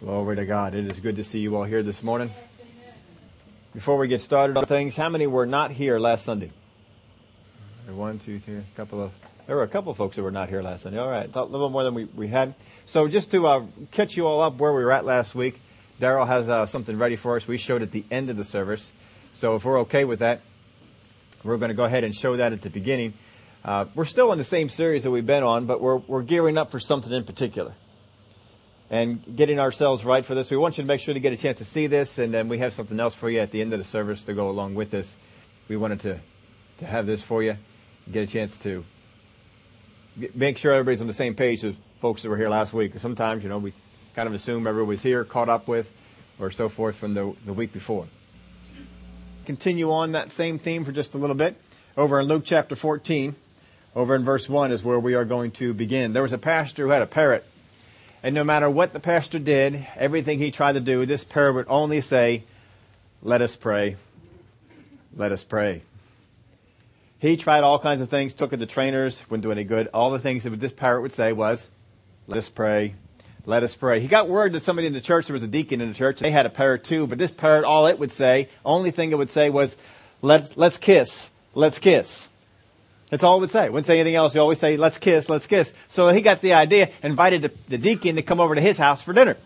Glory to God. It is good to see you all here this morning. Before we get started on things, how many were not here last Sunday? One, two, three, a couple of. There were a couple of folks that were not here last Sunday. All right, a little more than we, we had. So just to uh, catch you all up where we were at last week, Daryl has uh, something ready for us. We showed at the end of the service. So if we're okay with that, we're going to go ahead and show that at the beginning. Uh, we're still in the same series that we've been on, but we're, we're gearing up for something in particular and getting ourselves right for this. We want you to make sure to get a chance to see this, and then we have something else for you at the end of the service to go along with this. We wanted to, to have this for you, get a chance to make sure everybody's on the same page as folks that were here last week. Sometimes, you know, we kind of assume everyone was here, caught up with, or so forth from the, the week before. Continue on that same theme for just a little bit. Over in Luke chapter 14, over in verse 1 is where we are going to begin. There was a pastor who had a parrot and no matter what the pastor did, everything he tried to do, this parrot would only say, let us pray. Let us pray. He tried all kinds of things, took it to trainers, wouldn't do any good. All the things that this parrot would say was, let us pray. Let us pray. He got word that somebody in the church, there was a deacon in the church, they had a parrot too, but this parrot, all it would say, only thing it would say was, let's, let's kiss. Let's kiss. That's all it would say. Wouldn't say anything else. He always say, let's kiss, let's kiss. So he got the idea, invited the, the deacon to come over to his house for dinner.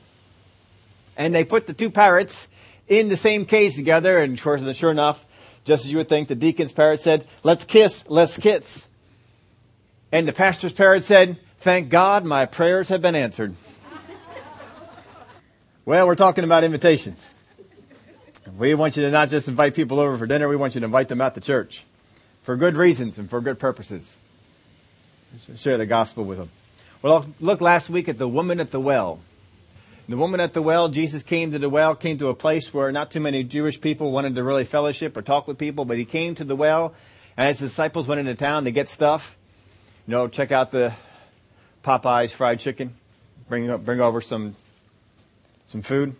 And they put the two parrots in the same cage together, and sure enough, just as you would think, the deacon's parrot said, let's kiss, let's kiss. And the pastor's parrot said, thank God my prayers have been answered. well, we're talking about invitations. We want you to not just invite people over for dinner, we want you to invite them out to church for good reasons and for good purposes. Share the gospel with them. Well, look last week at the woman at the well. The woman at the well, Jesus came to the well, came to a place where not too many Jewish people wanted to really fellowship or talk with people, but he came to the well, and his disciples went into town to get stuff. You know, check out the Popeyes fried chicken. Bring bring over some some food.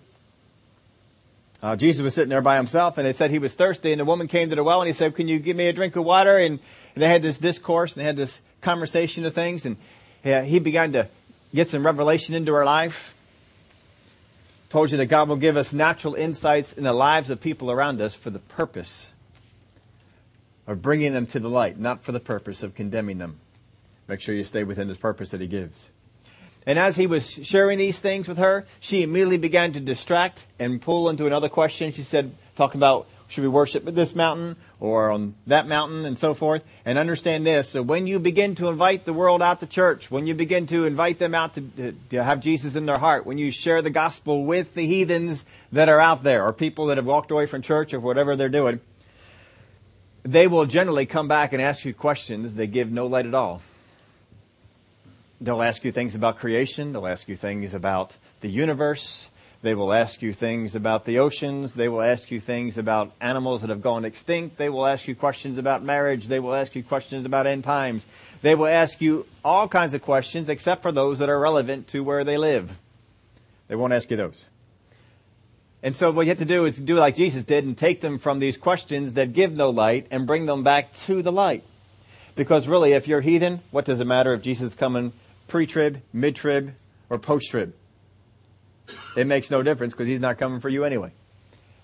Uh, Jesus was sitting there by himself and they said he was thirsty and the woman came to the well and he said, can you give me a drink of water? And, and they had this discourse and they had this conversation of things and uh, he began to get some revelation into her life. Told you that God will give us natural insights in the lives of people around us for the purpose of bringing them to the light, not for the purpose of condemning them. Make sure you stay within the purpose that he gives. And as he was sharing these things with her, she immediately began to distract and pull into another question. She said, talking about should we worship at this mountain or on that mountain and so forth. And understand this. So when you begin to invite the world out to church, when you begin to invite them out to, to have Jesus in their heart, when you share the gospel with the heathens that are out there or people that have walked away from church or whatever they're doing, they will generally come back and ask you questions that give no light at all. They'll ask you things about creation. They'll ask you things about the universe. They will ask you things about the oceans. They will ask you things about animals that have gone extinct. They will ask you questions about marriage. They will ask you questions about end times. They will ask you all kinds of questions except for those that are relevant to where they live. They won't ask you those. And so what you have to do is do like Jesus did and take them from these questions that give no light and bring them back to the light. Because really, if you're heathen, what does it matter if Jesus is coming pre-trib, mid-trib, or post-trib. It makes no difference because he's not coming for you anyway.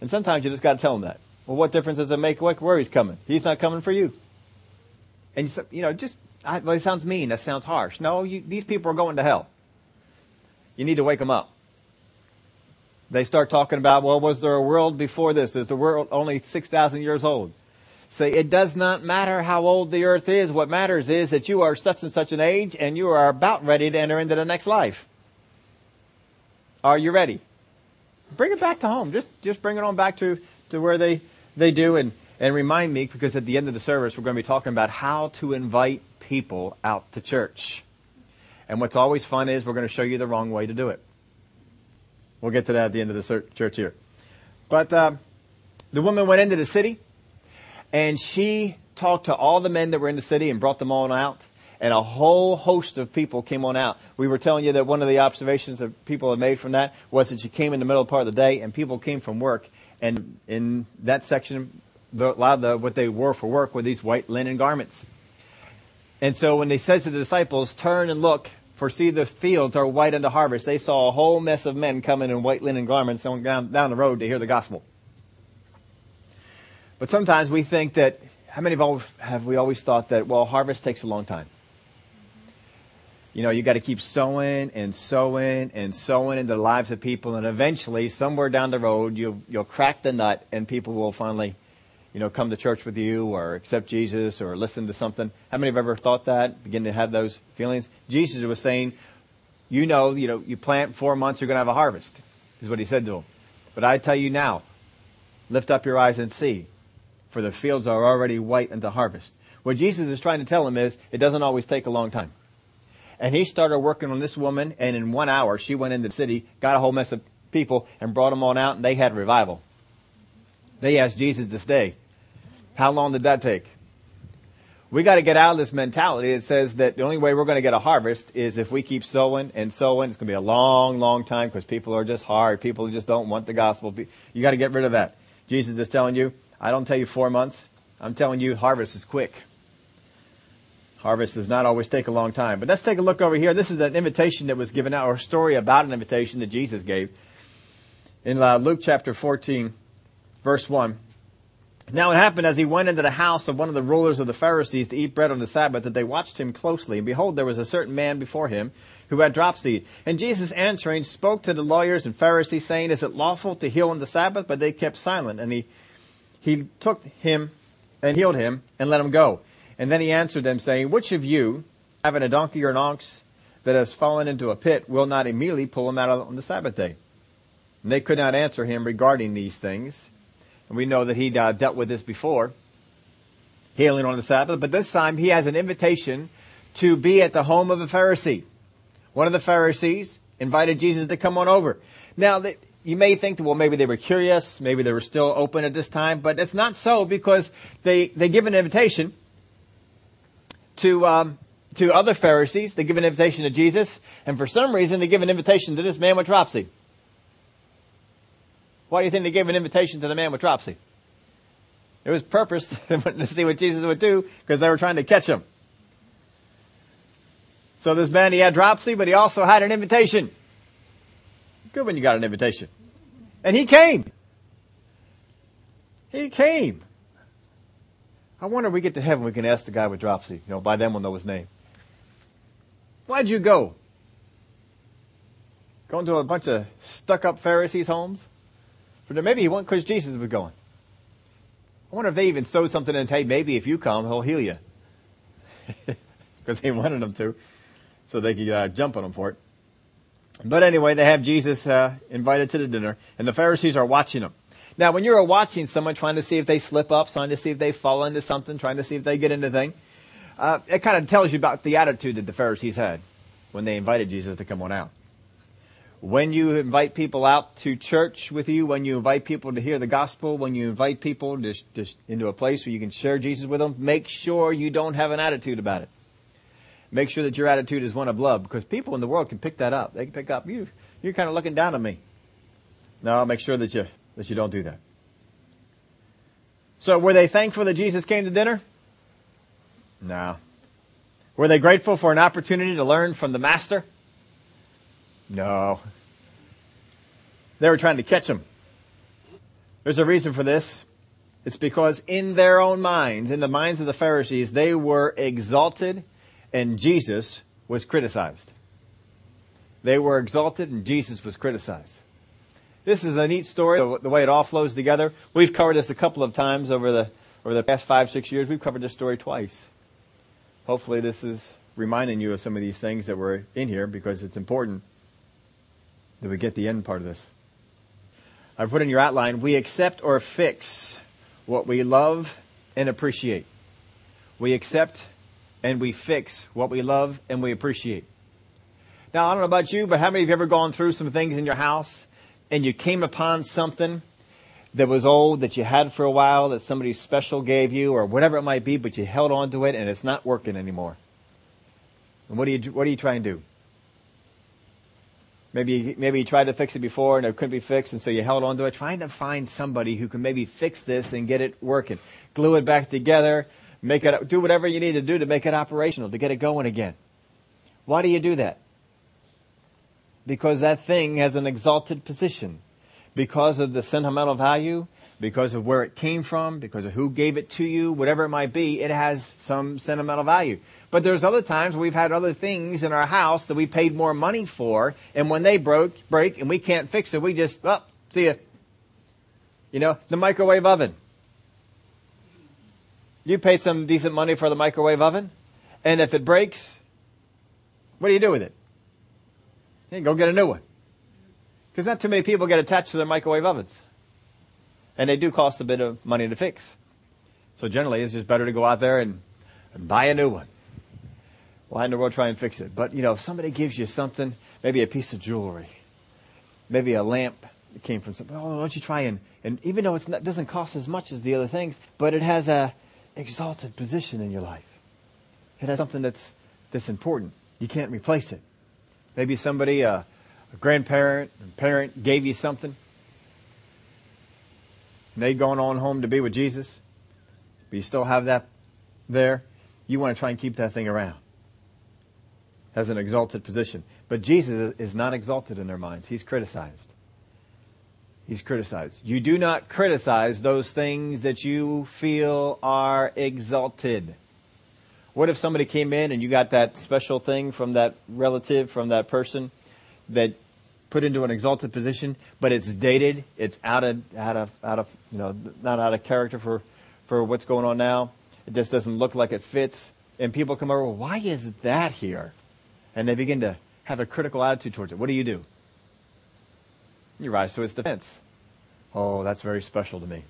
And sometimes you just got to tell him that. Well, what difference does it make where he's coming? He's not coming for you. And you, you know, just well, it sounds mean. That sounds harsh. No, you, these people are going to hell. You need to wake them up. They start talking about, well, was there a world before this? Is the world only 6,000 years old? Say, it does not matter how old the earth is. What matters is that you are such and such an age and you are about ready to enter into the next life. Are you ready? Bring it back to home. Just, just bring it on back to, to where they, they do and, and remind me because at the end of the service we're going to be talking about how to invite people out to church. And what's always fun is we're going to show you the wrong way to do it. We'll get to that at the end of the church here. But uh, the woman went into the city and she talked to all the men that were in the city and brought them all out. And a whole host of people came on out. We were telling you that one of the observations that people had made from that was that she came in the middle part of the day and people came from work. And in that section, the, a lot of the, what they wore for work were these white linen garments. And so when they says to the disciples, turn and look For see, the fields are white unto harvest. They saw a whole mess of men coming in white linen garments down, down the road to hear the gospel. But sometimes we think that, how many of all have we always thought that, well, harvest takes a long time? You know, you got to keep sowing and sowing and sowing into the lives of people, and eventually, somewhere down the road, you'll you'll crack the nut, and people will finally, you know, come to church with you or accept Jesus or listen to something. How many have ever thought that? Begin to have those feelings? Jesus was saying, you know, you know, you plant four months, you're going to have a harvest, is what he said to them. But I tell you now, lift up your eyes and see, for the fields are already white unto harvest. What Jesus is trying to tell him is, it doesn't always take a long time. And he started working on this woman, and in one hour, she went into the city, got a whole mess of people, and brought them on out, and they had revival. They asked Jesus to stay. How long did that take? We got to get out of this mentality that says that the only way we're going to get a harvest is if we keep sowing and sowing. It's going to be a long, long time because people are just hard. People just don't want the gospel. You got to get rid of that. Jesus is telling you, I don't tell you four months. I'm telling you harvest is quick. Harvest does not always take a long time. But let's take a look over here. This is an invitation that was given out, or a story about an invitation that Jesus gave. In uh, Luke chapter 14, verse 1. Now it happened as he went into the house of one of the rulers of the Pharisees to eat bread on the Sabbath that they watched him closely. And behold, there was a certain man before him who had dropsy. And Jesus answering spoke to the lawyers and Pharisees saying, Is it lawful to heal on the Sabbath? But they kept silent. And he, he took him and healed him and let him go. And then he answered them, saying, Which of you, having a donkey or an ox that has fallen into a pit, will not immediately pull him out on the Sabbath day? And they could not answer him regarding these things. And we know that he uh, dealt with this before, healing on the Sabbath. But this time he has an invitation to be at the home of a Pharisee. One of the Pharisees invited Jesus to come on over. Now, you may think that, well, maybe they were curious, maybe they were still open at this time, but it's not so because they, they give an invitation to, um, to other Pharisees. They give an invitation to Jesus. And for some reason, they give an invitation to this man with dropsy. Why do you think they gave an invitation to the man with dropsy? It was purpose to see what Jesus would do because they were trying to catch him. So this man, he had dropsy, but he also had an invitation. Good when you got an invitation. And he came. He came. I wonder if we get to heaven, we can ask the guy with dropsy. You know, by then we'll know his name. Why'd you go? Going to a bunch of stuck up Pharisees' homes? For maybe he went because Jesus was going. I wonder if they even sewed something in, hey, maybe if you come, he'll heal you. Because they wanted him to, so they could uh, jump on him for it. But anyway, they have Jesus uh, invited to the dinner, and the Pharisees are watching him. Now, when you're watching someone trying to see if they slip up, trying to see if they fall into something, trying to see if they get into thing, uh, it kind of tells you about the attitude that the Pharisees had when they invited Jesus to come on out. When you invite people out to church with you, when you invite people to hear the gospel, when you invite people to, into a place where you can share Jesus with them, make sure you don't have an attitude about it. Make sure that your attitude is one of love, because people in the world can pick that up. They can pick up you. You're kind of looking down on me. No, make sure that you that you don't do that. So were they thankful that Jesus came to dinner? No. Were they grateful for an opportunity to learn from the master? No. They were trying to catch him. There's a reason for this. It's because in their own minds, in the minds of the Pharisees, they were exalted and Jesus was criticized. They were exalted and Jesus was criticized. This is a neat story, the way it all flows together. We've covered this a couple of times over the, over the past five, six years. We've covered this story twice. Hopefully this is reminding you of some of these things that were in here because it's important that we get the end part of this. I've put in your outline, we accept or fix what we love and appreciate. We accept and we fix what we love and we appreciate. Now, I don't know about you, but how many of you ever gone through some things in your house and you came upon something that was old that you had for a while that somebody special gave you or whatever it might be, but you held on to it and it's not working anymore. And what do you, what do you try and do? Maybe, maybe you tried to fix it before and it couldn't be fixed and so you held on to it, trying to find somebody who can maybe fix this and get it working. Glue it back together, make it, do whatever you need to do to make it operational, to get it going again. Why do you do that? because that thing has an exalted position. Because of the sentimental value, because of where it came from, because of who gave it to you, whatever it might be, it has some sentimental value. But there's other times we've had other things in our house that we paid more money for, and when they broke, break, and we can't fix it, we just, oh, see ya. You know, the microwave oven. You paid some decent money for the microwave oven, and if it breaks, what do you do with it? You go get a new one. Because not too many people get attached to their microwave ovens. And they do cost a bit of money to fix. So generally it's just better to go out there and, and buy a new one. Why in the world try and fix it? But you know, if somebody gives you something, maybe a piece of jewelry, maybe a lamp that came from something, oh, don't you try and, and even though it doesn't cost as much as the other things, but it has a exalted position in your life. It has something that's, that's important. You can't replace it. Maybe somebody, uh, a grandparent, a parent gave you something. And they'd gone on home to be with Jesus. But you still have that there. You want to try and keep that thing around. Has an exalted position. But Jesus is not exalted in their minds. He's criticized. He's criticized. You do not criticize those things that you feel are exalted. What if somebody came in and you got that special thing from that relative, from that person that put into an exalted position, but it's dated, it's out of, out of, out of, you know, not out of character for, for what's going on now. It just doesn't look like it fits. And people come over, well, why is that here? And they begin to have a critical attitude towards it. What do you do? You rise to its defense. Oh, that's very special to me.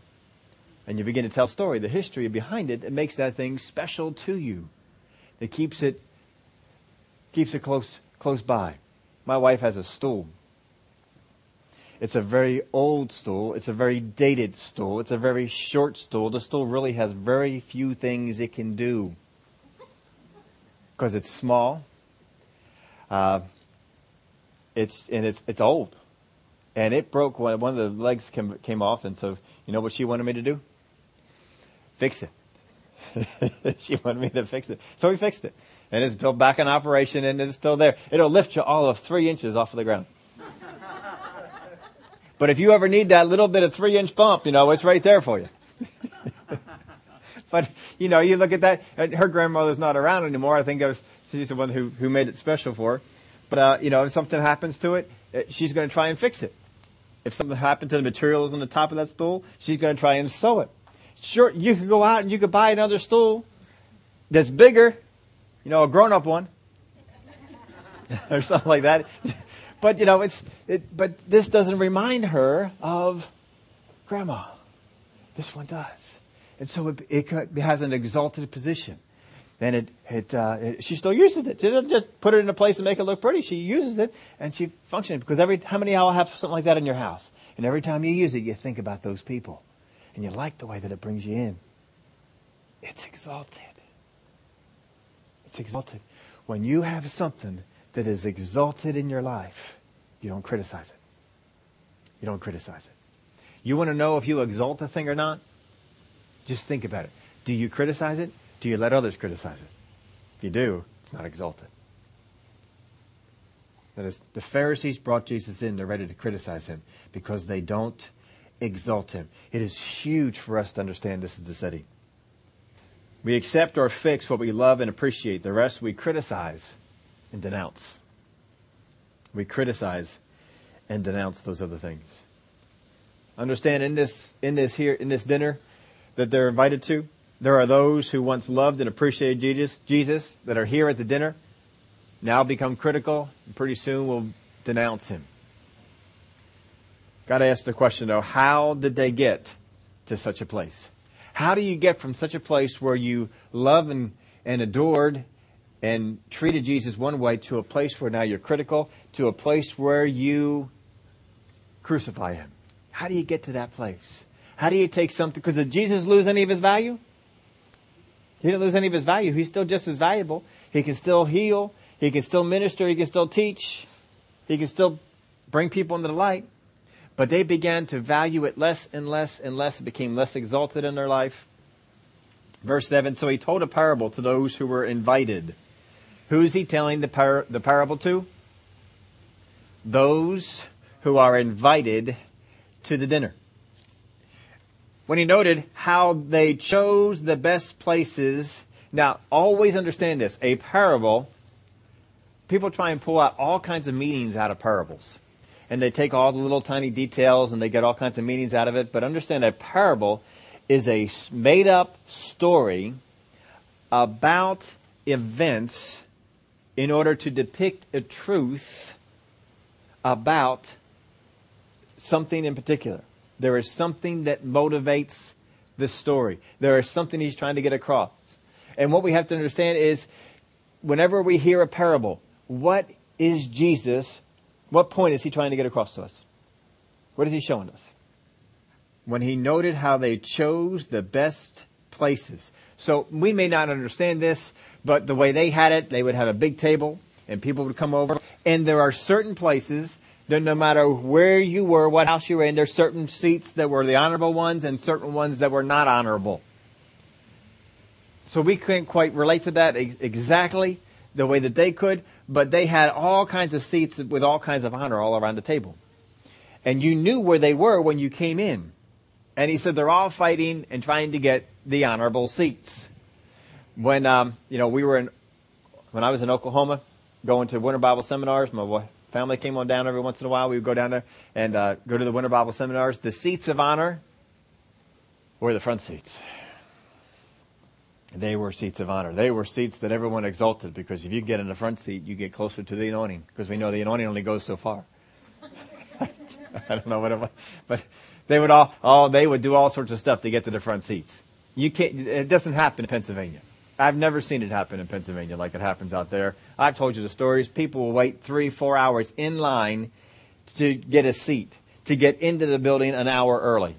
And you begin to tell story, the history behind it that makes that thing special to you. That keeps it keeps it close close by. My wife has a stool. It's a very old stool. It's a very dated stool. It's a very short stool. The stool really has very few things it can do. Because it's small. Uh, it's and it's it's old and it broke when one of the legs came, came off. And so, you know what she wanted me to do? Fix it. she wanted me to fix it. So we fixed it. And it's built back in operation and it's still there. It'll lift you all of three inches off of the ground. but if you ever need that little bit of three inch bump, you know, it's right there for you. but, you know, you look at that, her grandmother's not around anymore. I think was, she's the one who, who made it special for her. But, uh, you know, if something happens to it, uh, she's going to try and fix it. If something happened to the materials on the top of that stool, she's going to try and sew it. Sure, you could go out and you could buy another stool that's bigger, you know, a grown-up one, or something like that. But you know, it's it, but this doesn't remind her of grandma. This one does, and so it, it has an exalted position then it, it, uh, it, she still uses it. She doesn't just put it in a place to make it look pretty. She uses it and she functions because every how many y'all have something like that in your house? And every time you use it, you think about those people, and you like the way that it brings you in. It's exalted. It's exalted. When you have something that is exalted in your life, you don't criticize it. You don't criticize it. You want to know if you exalt a thing or not? Just think about it. Do you criticize it? Do you let others criticize it? If you do, it's not exalted. That is, the Pharisees brought Jesus in, they're ready to criticize him because they don't exalt him. It is huge for us to understand this is the setting. We accept or fix what we love and appreciate. The rest we criticize and denounce. We criticize and denounce those other things. Understand in this in this here in this dinner that they're invited to, there are those who once loved and appreciated Jesus, Jesus that are here at the dinner, now become critical, and pretty soon will denounce him. Got to ask the question though, how did they get to such a place? How do you get from such a place where you love and, and adored and treated Jesus one way to a place where now you're critical, to a place where you crucify him? How do you get to that place? How do you take something, because did Jesus lose any of his value? He didn't lose any of his value. He's still just as valuable. He can still heal. He can still minister. He can still teach. He can still bring people into the light. But they began to value it less and less and less. It became less exalted in their life. Verse 7 So he told a parable to those who were invited. Who's he telling the, par- the parable to? those who are invited to the dinner. When he noted how they chose the best places. Now, always understand this. A parable, people try and pull out all kinds of meanings out of parables. And they take all the little tiny details and they get all kinds of meanings out of it. But understand a parable is a made up story about events in order to depict a truth about something in particular. There is something that motivates the story. There is something he's trying to get across. And what we have to understand is whenever we hear a parable, what is Jesus, what point is he trying to get across to us? What is he showing us? When he noted how they chose the best places. So we may not understand this, but the way they had it, they would have a big table and people would come over. And there are certain places that no matter where you were, what house you were in, there's certain seats that were the honorable ones and certain ones that were not honorable. So we couldn't quite relate to that exactly the way that they could, but they had all kinds of seats with all kinds of honor all around the table. And you knew where they were when you came in. And he said they're all fighting and trying to get the honorable seats. When, um, you know, we were in, when I was in Oklahoma, going to winter Bible seminars, my family came on down every once in a while. We would go down there and uh, go to the winter Bible seminars. The seats of honor were the front seats. They were seats of honor. They were seats that everyone exalted because if you get in the front seat, you get closer to the anointing because we know the anointing only goes so far. I don't know what it was, but they would all, all, they would do all sorts of stuff to get to the front seats. You can't, it doesn't happen in Pennsylvania. I've never seen it happen in Pennsylvania like it happens out there. I've told you the stories. People will wait three, four hours in line to get a seat, to get into the building an hour early.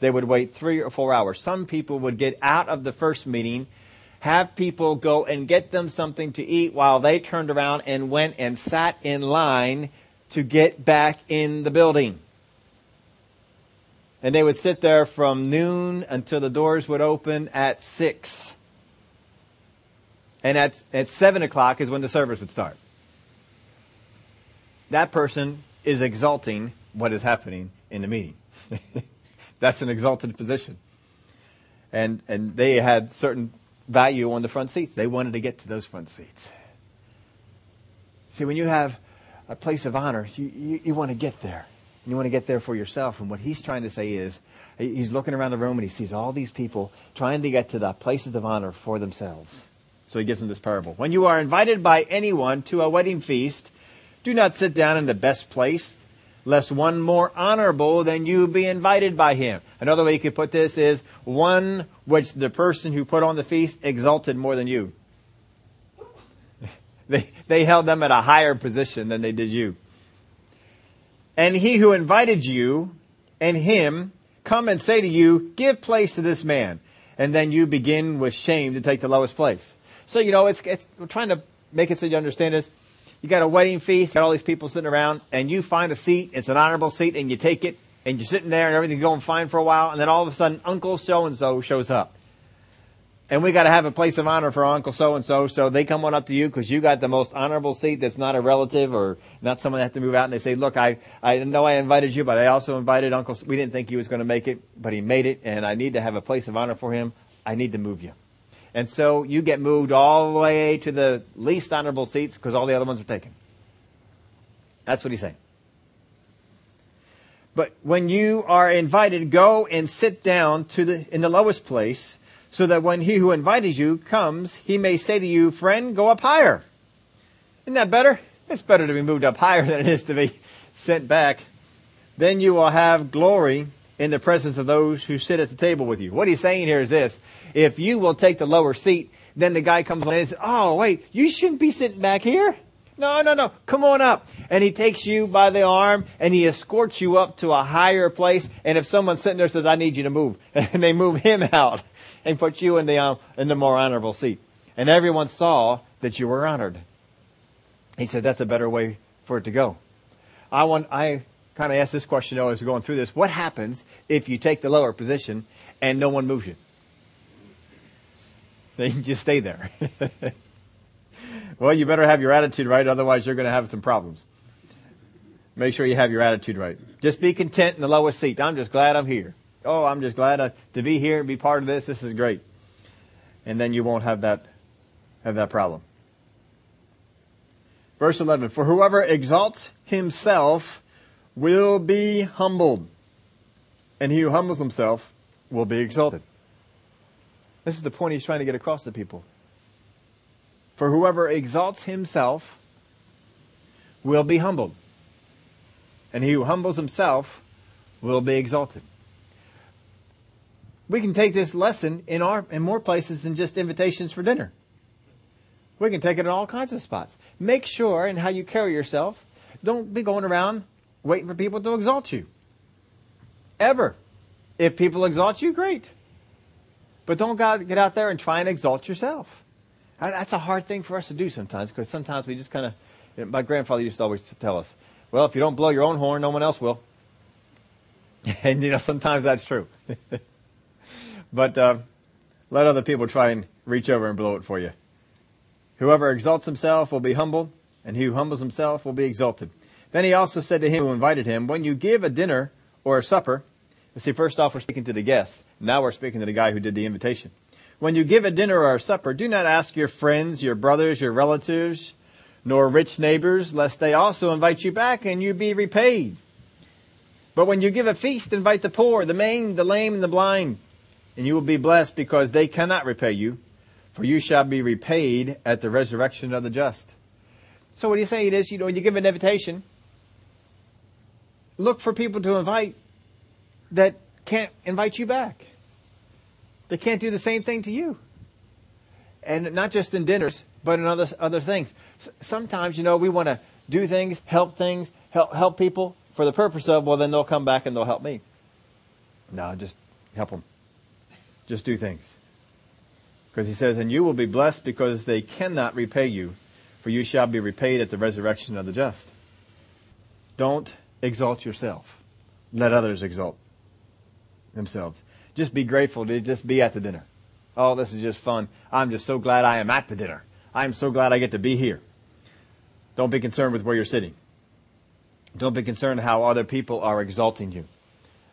They would wait three or four hours. Some people would get out of the first meeting, have people go and get them something to eat while they turned around and went and sat in line to get back in the building. And they would sit there from noon until the doors would open at six. And at, at 7 o'clock is when the service would start. That person is exalting what is happening in the meeting. That's an exalted position. And, and they had certain value on the front seats. They wanted to get to those front seats. See, when you have a place of honor, you, you, you want to get there. You want to get there for yourself. And what he's trying to say is, he's looking around the room and he sees all these people trying to get to the places of honor for themselves. So he gives them this parable. When you are invited by anyone to a wedding feast, do not sit down in the best place, lest one more honorable than you be invited by him. Another way you could put this is one which the person who put on the feast exalted more than you. they, they held them at a higher position than they did you. And he who invited you and him come and say to you, give place to this man. And then you begin with shame to take the lowest place. So, you know, it's, it's, we're trying to make it so you understand this. You got a wedding feast, got all these people sitting around, and you find a seat, it's an honorable seat, and you take it, and you're sitting there, and everything's going fine for a while, and then all of a sudden, Uncle so-and-so shows up. And we got to have a place of honor for Uncle so-and-so, so they come on up to you because you got the most honorable seat that's not a relative or not someone that has to move out, and they say, look, I, I know I invited you, but I also invited Uncle, we didn't think he was going to make it, but he made it, and I need to have a place of honor for him. I need to move you. And so you get moved all the way to the least honorable seats because all the other ones are taken. That's what he's saying. But when you are invited, go and sit down to the, in the lowest place so that when he who invited you comes, he may say to you, friend, go up higher. Isn't that better? It's better to be moved up higher than it is to be sent back. Then you will have glory in the presence of those who sit at the table with you. What he's saying here is this. If you will take the lower seat, then the guy comes on and says, oh wait, you shouldn't be sitting back here. No, no, no. Come on up. And he takes you by the arm and he escorts you up to a higher place. And if someone's sitting there says, I need you to move, and they move him out and put you in the, uh, in the more honorable seat. And everyone saw that you were honored. He said, that's a better way for it to go. I want, I kind of ask this question though as we're going through this. What happens if you take the lower position and no one moves you? Then you just stay there. well, you better have your attitude right, otherwise you're going to have some problems. Make sure you have your attitude right. Just be content in the lowest seat. I'm just glad I'm here. Oh, I'm just glad I, to be here and be part of this. This is great. And then you won't have that, have that problem. Verse 11, for whoever exalts himself will be humbled, and he who humbles himself will be exalted. This is the point he's trying to get across to people. For whoever exalts himself will be humbled, and he who humbles himself will be exalted. We can take this lesson in our in more places than just invitations for dinner. We can take it in all kinds of spots. Make sure in how you carry yourself. Don't be going around waiting for people to exalt you. Ever. If people exalt you, great. But don't get out there and try and exalt yourself. That's a hard thing for us to do sometimes because sometimes we just kind of, you know, my grandfather used to always tell us, well, if you don't blow your own horn, no one else will. and you know, sometimes that's true. but uh, let other people try and reach over and blow it for you. Whoever exalts himself will be humble, and he who humbles himself will be exalted. Then he also said to him who invited him, when you give a dinner or a supper, see, first off, we're speaking to the guest. Now we're speaking to the guy who did the invitation. When you give a dinner or a supper, do not ask your friends, your brothers, your relatives, nor rich neighbors, lest they also invite you back and you be repaid. But when you give a feast, invite the poor, the maimed, the lame, and the blind, and you will be blessed because they cannot repay you, for you shall be repaid at the resurrection of the just. So what he's saying is, you know, when you give an invitation, look for people to invite that can't invite you back. They can't do the same thing to you. And not just in dinners, but in other, other things. Sometimes, you know, we want to do things, help things, help, help people for the purpose of, well, then they'll come back and they'll help me. No, just help them. Just do things. Because he says, and you will be blessed because they cannot repay you, for you shall be repaid at the resurrection of the just. Don't exalt yourself. Let others exalt themselves. Just be grateful to just be at the dinner. Oh, this is just fun. I'm just so glad I am at the dinner. I'm so glad I get to be here. Don't be concerned with where you're sitting. Don't be concerned how other people are exalting you.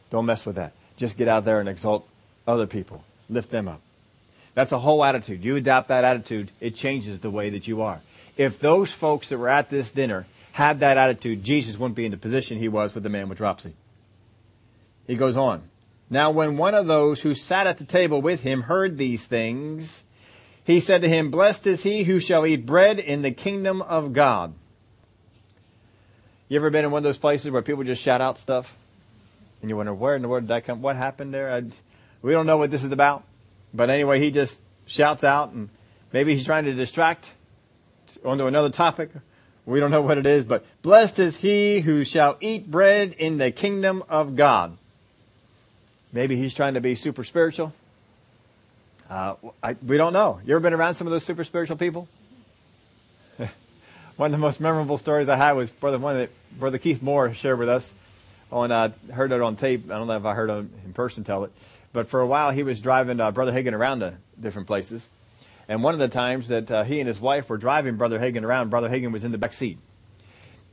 Don't mess with that. Just get out there and exalt other people. Lift them up. That's a whole attitude. You adopt that attitude, it changes the way that you are. If those folks that were at this dinner had that attitude, Jesus wouldn't be in the position he was with the man with dropsy. He goes on. Now when one of those who sat at the table with him heard these things, he said to him, Blessed is he who shall eat bread in the kingdom of God. You ever been in one of those places where people just shout out stuff? And you wonder, where in the world did that come? What happened there? I, we don't know what this is about. But anyway, he just shouts out and maybe he's trying to distract onto another topic we don't know what it is, but blessed is he who shall eat bread in the kingdom of God. Maybe he's trying to be super spiritual. Uh, I, we don't know. You ever been around some of those super spiritual people? one of the most memorable stories I had was brother one that brother Keith Moore shared with us. On I uh, heard it on tape. I don't know if I heard him in person tell it, but for a while he was driving uh, brother Hagin around to different places, and one of the times that uh, he and his wife were driving Brother Hagin around, Brother Hagin was in the back seat.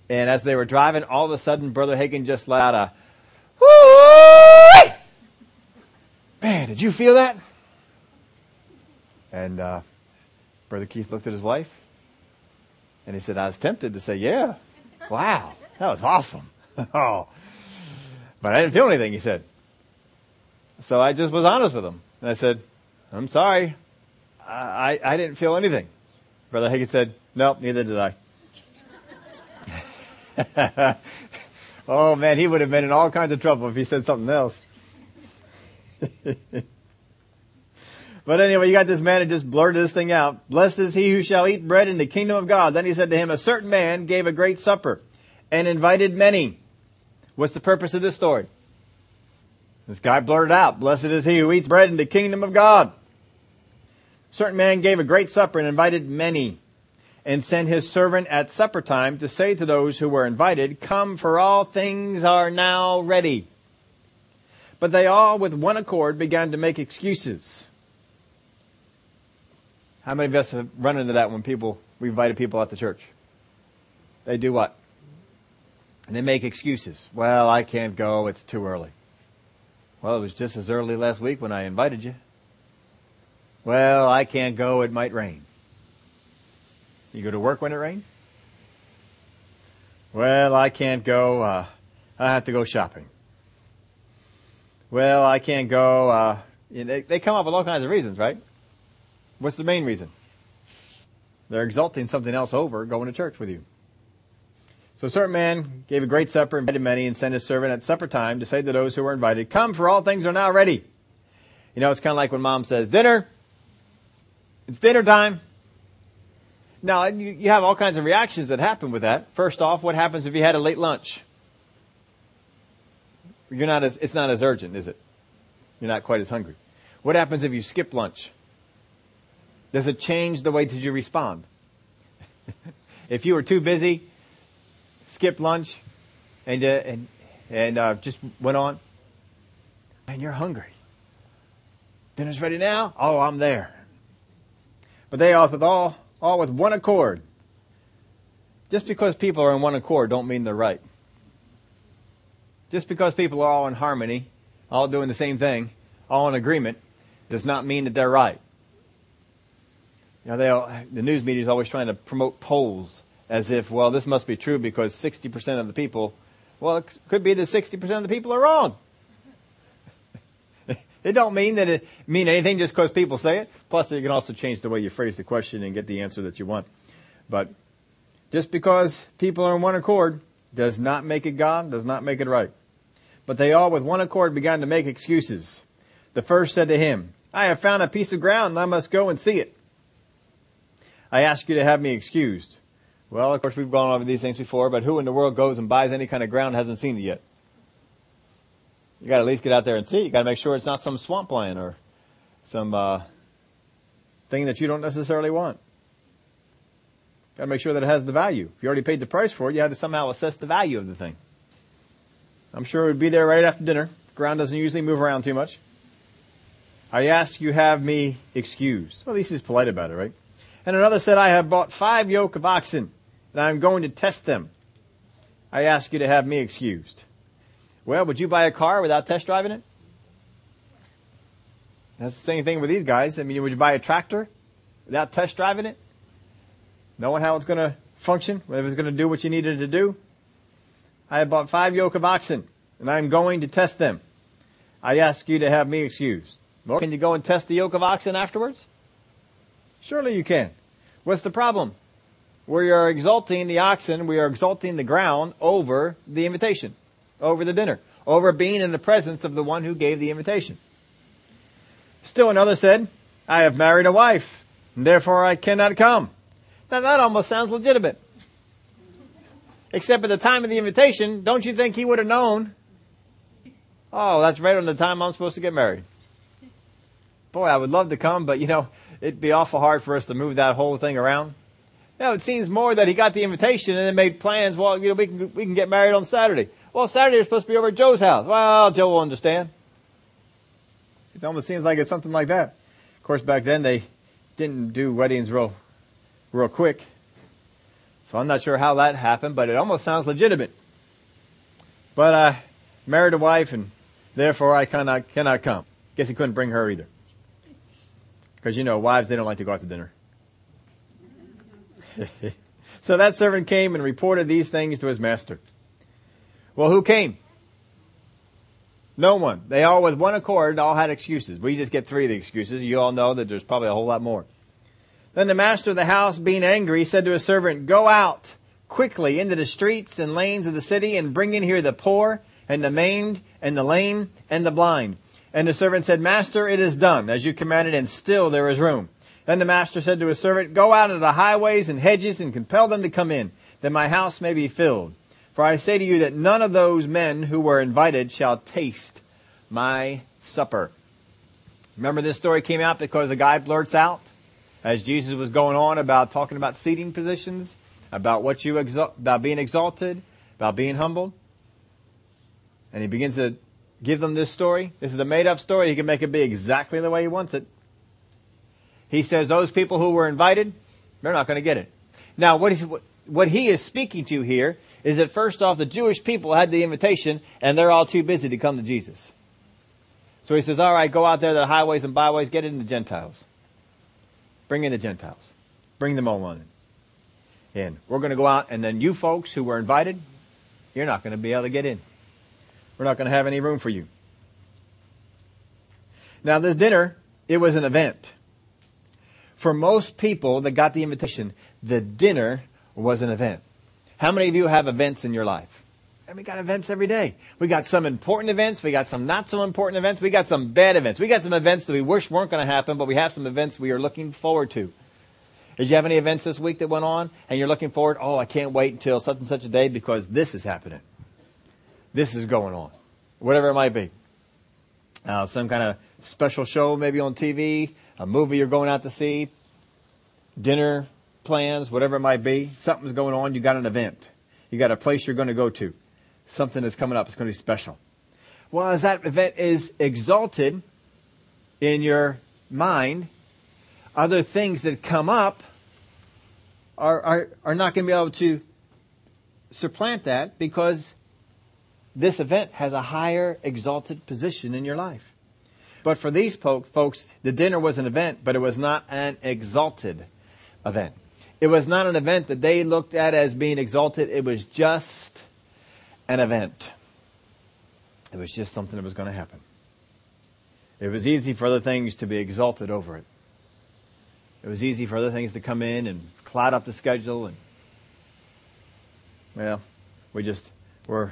And as they were driving, all of a sudden, Brother Hagin just let out a, Woo! Man, did you feel that? And uh, Brother Keith looked at his wife, and he said, I was tempted to say, yeah, wow, that was awesome. oh. But I didn't feel anything, he said. So I just was honest with him. And I said, I'm sorry. I, I didn't feel anything. Brother Hagin said, nope, neither did I. oh man, he would have been in all kinds of trouble if he said something else. but anyway, you got this man who just blurted this thing out. Blessed is he who shall eat bread in the kingdom of God. Then he said to him, a certain man gave a great supper and invited many. What's the purpose of this story? This guy blurted out, blessed is he who eats bread in the kingdom of God certain man gave a great supper and invited many and sent his servant at supper time to say to those who were invited, come for all things are now ready. But they all with one accord began to make excuses. How many of us have run into that when people, we invited people at the church? They do what? And they make excuses. Well, I can't go. It's too early. Well, it was just as early last week when I invited you. Well, I can't go. It might rain. You go to work when it rains? Well, I can't go. Uh, I have to go shopping. Well, I can't go. Uh, they, they come up with all kinds of reasons, right? What's the main reason? They're exalting something else over going to church with you. So a certain man gave a great supper, invited many, and sent his servant at supper time to say to those who were invited, Come, for all things are now ready. You know, it's kind of like when mom says, Dinner! It's dinner time! Now, you, you have all kinds of reactions that happen with that. First off, what happens if you had a late lunch? You're not as, it's not as urgent, is it? You're not quite as hungry. What happens if you skip lunch? Does it change the way that you respond? if you were too busy, skip lunch, and uh, and and uh, just went on, and you're hungry. Dinner's ready now. Oh, I'm there. But they all with all all with one accord. Just because people are in one accord don't mean they're right. Just because people are all in harmony, all doing the same thing, all in agreement, does not mean that they're right. You know, they the news media is always trying to promote polls as if, well, this must be true because 60% of the people, well, it could be that 60% of the people are wrong. It don't mean that it mean anything just because people say it. Plus, you can also change the way you phrase the question and get the answer that you want. But just because people are in one accord does not make it God, does not make it right. But they all with one accord began to make excuses. The first said to him, I have found a piece of ground and I must go and see it. I ask you to have me excused. Well, of course, we've gone over these things before, but who in the world goes and buys any kind of ground hasn't seen it yet? You got to at least get out there and see. You got to make sure it's not some swamp swampland or some uh, thing that you don't necessarily want. Got to make sure that it has the value. If you already paid the price for it, you had to somehow assess the value of the thing. I'm sure it would be there right after dinner. The ground doesn't usually move around too much. I ask you have me excused. Well, at least he's polite about it, right? And another said, I have bought five yoke of oxen, and I am going to test them. I ask you to have me excused. Well, would you buy a car without test driving it? That's the same thing with these guys. I mean, would you buy a tractor without test driving it? Knowing how it's going to function, whether it's going to do what you needed to do? I have bought five yoke of oxen, and I am going to test them. I ask you to have me excused. Well, can you go and test the yoke of oxen afterwards? Surely you can. What's the problem? We are exalting the oxen, we are exalting the ground over the invitation over the dinner, over being in the presence of the one who gave the invitation. Still another said, I have married a wife, and therefore I cannot come. Now that almost sounds legitimate. Except at the time of the invitation, don't you think he would have known? Oh, that's right on the time I'm supposed to get married. Boy, I would love to come, but you know, it'd be awful hard for us to move that whole thing around. Now, it seems more that he got the invitation and then made plans. Well, you know, we can, we can get married on Saturday. Well, Saturday you're supposed to be over at Joe's house. Well, Joe will understand. It almost seems like it's something like that. Of course, back then they didn't do weddings real, real quick. So I'm not sure how that happened, but it almost sounds legitimate. But I married a wife and therefore I cannot, cannot come. Guess he couldn't bring her either. Because you know, wives, they don't like to go out to dinner. so that servant came and reported these things to his master. Well, who came? No one. They all with one accord all had excuses. We just get three of the excuses. You all know that there's probably a whole lot more. Then the master of the house, being angry, said to his servant, Go out quickly into the streets and lanes of the city and bring in here the poor and the maimed and the lame and the blind. And the servant said, Master, it is done as you commanded and still there is room. Then the master said to his servant, Go out into the highways and hedges and compel them to come in, that my house may be filled. For I say to you that none of those men who were invited shall taste my supper. Remember this story came out because a guy blurts out as Jesus was going on about talking about seating positions, about what you about being exalted, about being humbled. And he begins to give them this story. This is a made up story. He can make it be exactly the way he wants it. He says those people who were invited, they're not going to get it. Now, what is, what he is speaking to here is that first off, the Jewish people had the invitation and they're all too busy to come to Jesus. So he says, all right, go out there the highways and byways, get in the Gentiles. Bring in the Gentiles. Bring them all on in. We're going to go out and then you folks who were invited, you're not going to be able to get in. We're not going to have any room for you. Now this dinner, it was an event. For most people that got the invitation, the dinner was an event. How many of you have events in your life? And we got events every day. We got some important events. We got some not so important events. We got some bad events. We got some events that we wish weren't going to happen, but we have some events we are looking forward to. Did you have any events this week that went on and you're looking forward? Oh, I can't wait until such and such a day because this is happening. This is going on. Whatever it might be. Uh, some kind of special show maybe on TV, a movie you're going out to see, dinner plans, whatever it might be. Something's going on. You got an event. You got a place you're going to go to. Something that's coming up. It's going to be special. Well, as that event is exalted in your mind, other things that come up are, are, are not going to be able to supplant that because this event has a higher exalted position in your life. But for these folks, the dinner was an event, but it was not an exalted event. It was not an event that they looked at as being exalted. It was just an event. It was just something that was going to happen. It was easy for other things to be exalted over it. It was easy for other things to come in and cloud up the schedule and, well, we just, we're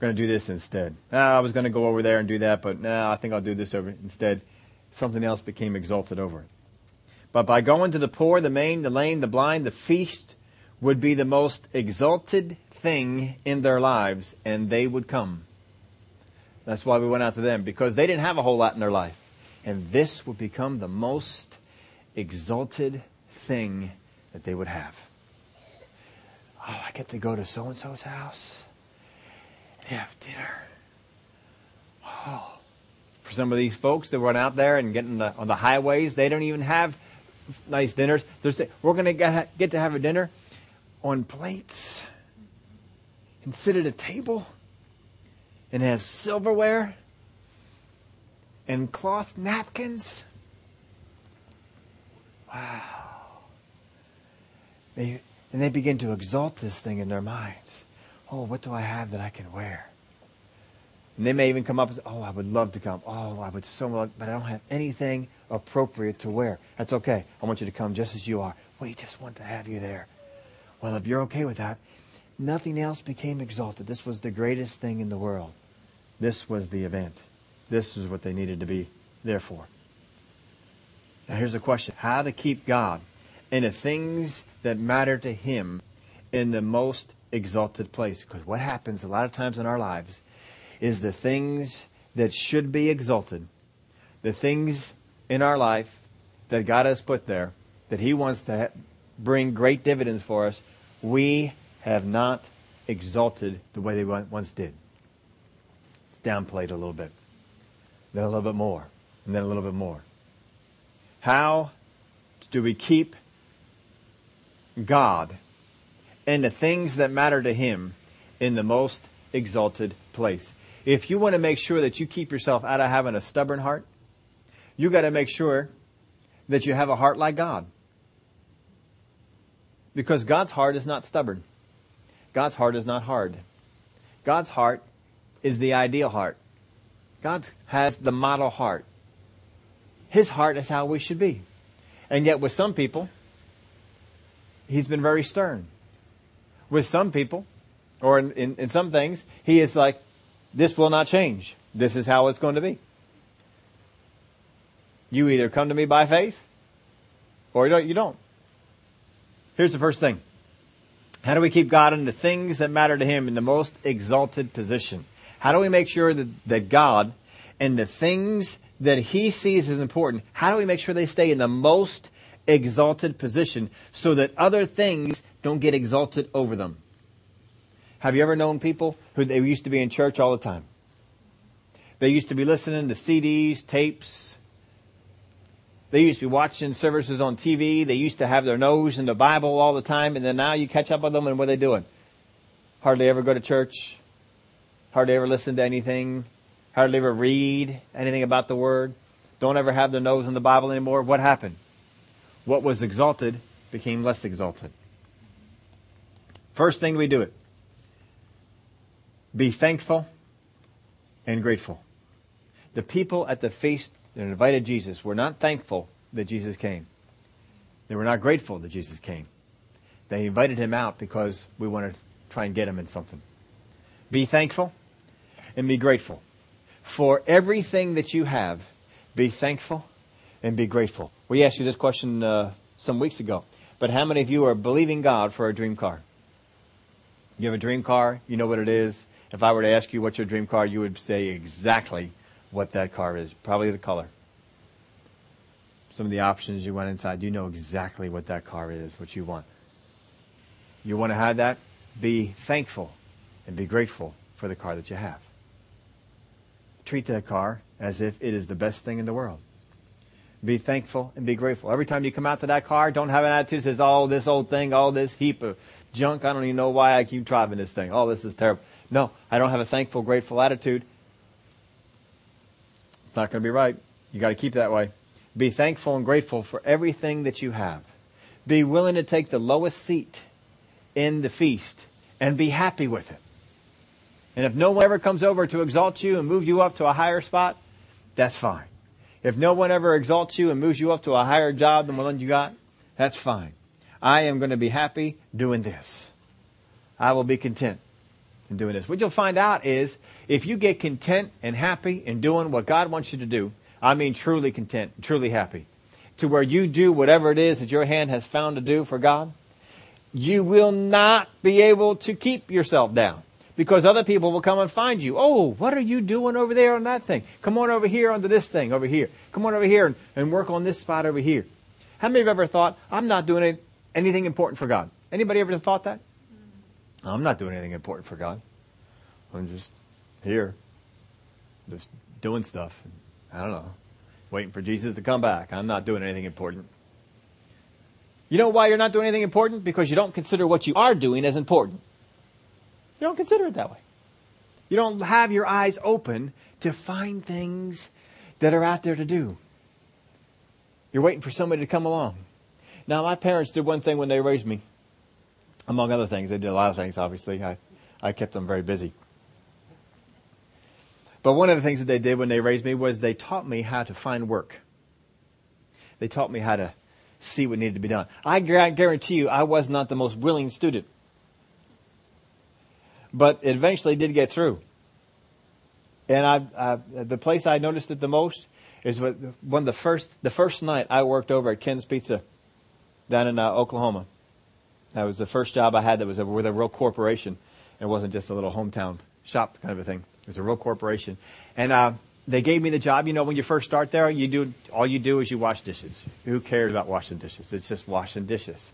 going to do this instead. Ah, I was going to go over there and do that, but now I think I'll do this over instead. Something else became exalted over it. But by going to the poor, the maimed, the lame, the blind, the feast would be the most exalted thing in their lives, and they would come. That's why we went out to them, because they didn't have a whole lot in their life. And this would become the most exalted thing that they would have. Oh, I get to go to so and so's house and have dinner. Oh. For some of these folks that run out there and get the, on the highways, they don't even have nice dinners. There's, we're going to get to have a dinner on plates and sit at a table and have silverware and cloth napkins Wow. And they begin to exalt this thing in their minds. Oh, what do I have that I can wear? And they may even come up and say, Oh, I would love to come. Oh, I would so much, but I don't have anything appropriate to wear. That's okay. I want you to come just as you are. We just want to have you there. Well, if you're okay with that, nothing else became exalted. This was the greatest thing in the world. This was the event. This was what they needed to be there for. Now here's the question. How to keep God in the things that matter to Him in the most exalted place. Because what happens a lot of times in our lives is the things that should be exalted, the things in our life that God has put there, that He wants to bring great dividends for us, we have not exalted the way they once did. It's downplayed a little bit, then a little bit more, and then a little bit more. How do we keep God and the things that matter to Him in the most exalted place? If you want to make sure that you keep yourself out of having a stubborn heart, you got to make sure that you have a heart like God. Because God's heart is not stubborn. God's heart is not hard. God's heart is the ideal heart. God has the model heart. His heart is how we should be. And yet with some people, he's been very stern. With some people, or in, in, in some things, he is like, this will not change. This is how it's going to be. You either come to me by faith, or you don't. Here's the first thing. How do we keep God in the things that matter to Him in the most exalted position? How do we make sure that, that God and the things that he sees as important, how do we make sure they stay in the most exalted position so that other things don't get exalted over them? Have you ever known people who they used to be in church all the time? They used to be listening to CDs, tapes. They used to be watching services on TV. They used to have their nose in the Bible all the time. And then now you catch up with them and what are they doing? Hardly ever go to church. Hardly ever listen to anything. Hardly ever read anything about the Word. Don't ever have their nose in the Bible anymore. What happened? What was exalted became less exalted. First thing we do it. Be thankful and grateful. The people at the feast that invited Jesus were not thankful that Jesus came. They were not grateful that Jesus came. They invited him out because we want to try and get him in something. Be thankful and be grateful. For everything that you have, be thankful and be grateful. We asked you this question uh, some weeks ago, but how many of you are believing God for a dream car? You have a dream car, you know what it is. If I were to ask you what's your dream car, you would say exactly what that car is, probably the color. Some of the options you went inside, you know exactly what that car is, what you want. You want to have that? Be thankful and be grateful for the car that you have. Treat that car as if it is the best thing in the world. Be thankful and be grateful. Every time you come out to that car, don't have an attitude that says, oh, this old thing, all this heap of junk. I don't even know why I keep driving this thing. Oh, this is terrible. No, I don't have a thankful, grateful attitude. It's not going to be right. You got to keep that way. Be thankful and grateful for everything that you have. Be willing to take the lowest seat in the feast and be happy with it. And if no one ever comes over to exalt you and move you up to a higher spot, that's fine. If no one ever exalts you and moves you up to a higher job than the one you got, that's fine. I am going to be happy doing this. I will be content in doing this. What you'll find out is if you get content and happy in doing what God wants you to do, I mean truly content, truly happy, to where you do whatever it is that your hand has found to do for God, you will not be able to keep yourself down because other people will come and find you. Oh, what are you doing over there on that thing? Come on over here onto this thing over here. Come on over here and, and work on this spot over here. How many of you ever thought, I'm not doing anything important for God? Anybody ever thought that? I'm not doing anything important for God. I'm just here, just doing stuff. I don't know, waiting for Jesus to come back. I'm not doing anything important. You know why you're not doing anything important? Because you don't consider what you are doing as important. You don't consider it that way. You don't have your eyes open to find things that are out there to do. You're waiting for somebody to come along. Now, my parents did one thing when they raised me among other things. They did a lot of things, obviously. I, I kept them very busy. But one of the things that they did when they raised me was they taught me how to find work. They taught me how to see what needed to be done. I guarantee you, I was not the most willing student. But it eventually did get through. And I, I, the place I noticed it the most is when the first, the first night I worked over at Ken's Pizza down in uh, Oklahoma. That was the first job I had that was with a real corporation. It wasn't just a little hometown shop kind of a thing. It was a real corporation. And, uh, they gave me the job. You know, when you first start there, you do, all you do is you wash dishes. Who cares about washing dishes? It's just washing dishes.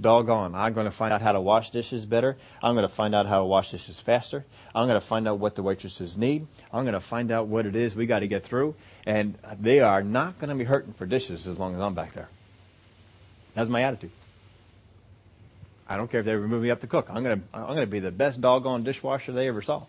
Doggone. I'm going to find out how to wash dishes better. I'm going to find out how to wash dishes faster. I'm going to find out what the waitresses need. I'm going to find out what it is we got to get through. And they are not going to be hurting for dishes as long as I'm back there. That's my attitude. I don't care if they remove me up to cook. I'm gonna, I'm gonna be the best doggone dishwasher they ever saw.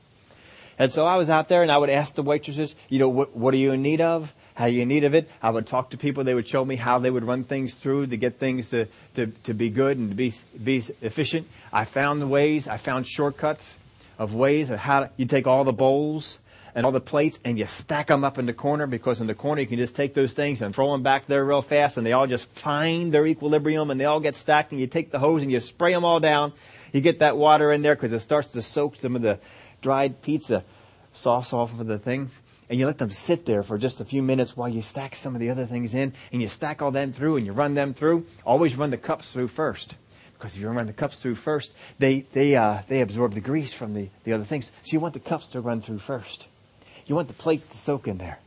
And so I was out there and I would ask the waitresses, you know, what, what are you in need of? How are you in need of it? I would talk to people. They would show me how they would run things through to get things to, to, to be good and to be, be efficient. I found the ways. I found shortcuts of ways of how to, you take all the bowls and all the plates and you stack them up in the corner because in the corner you can just take those things and throw them back there real fast and they all just find their equilibrium and they all get stacked and you take the hose and you spray them all down. You get that water in there because it starts to soak some of the dried pizza sauce off of the things and you let them sit there for just a few minutes while you stack some of the other things in and you stack all them through and you run them through. Always run the cups through first. Because if you run the cups through first, they, they, uh, they absorb the grease from the, the other things. So you want the cups to run through first. You want the plates to soak in there.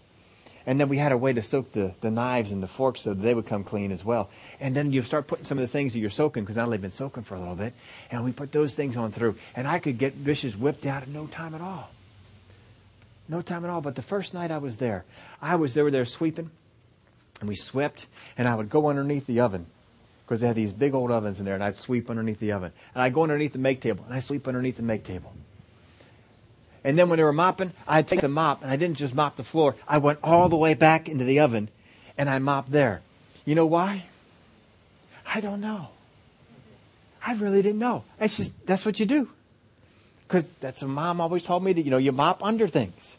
And then we had a way to soak the, the knives and the forks so that they would come clean as well. And then you start putting some of the things that you're soaking, because now they've been soaking for a little bit, and we put those things on through. And I could get dishes whipped out in no time at all. No time at all. But the first night I was there, I was there, there sweeping. And we swept, and I would go underneath the oven because they had these big old ovens in there, and I'd sweep underneath the oven. And I'd go underneath the make table, and I'd sweep underneath the make table. And then when they were mopping, I'd take the mop, and I didn't just mop the floor. I went all the way back into the oven, and I mopped there. You know why? I don't know. I really didn't know. It's just, that's what you do. Because that's what mom always told me to, you know, you mop under things.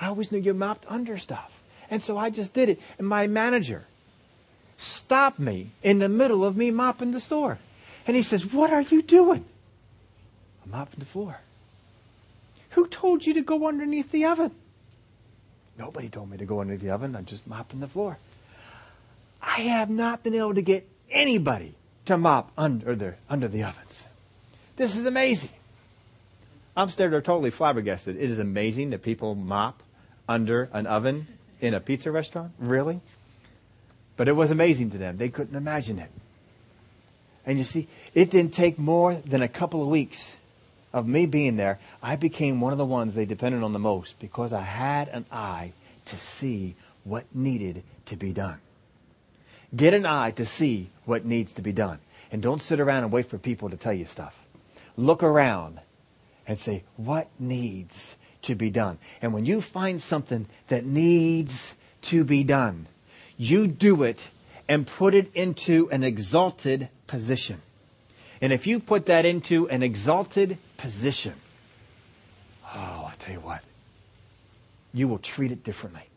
I always knew you mopped under stuff. And so I just did it. And my manager stopped me in the middle of me mopping the store. And he says, What are you doing? I'm mopping the floor. Who told you to go underneath the oven? Nobody told me to go underneath the oven. I'm just mopping the floor. I have not been able to get anybody to mop under the, under the ovens. This is amazing. I'm still totally flabbergasted. It is amazing that people mop under an oven in a pizza restaurant. Really? But it was amazing to them. They couldn't imagine it. And you see, it didn't take more than a couple of weeks of me being there. I became one of the ones they depended on the most because I had an eye to see what needed to be done. Get an eye to see what needs to be done. And don't sit around and wait for people to tell you stuff. Look around and say, what needs to be done? And when you find something that needs to be done, you do it and put it into an exalted position. And if you put that into an exalted position, oh, I tell you what, you will treat it differently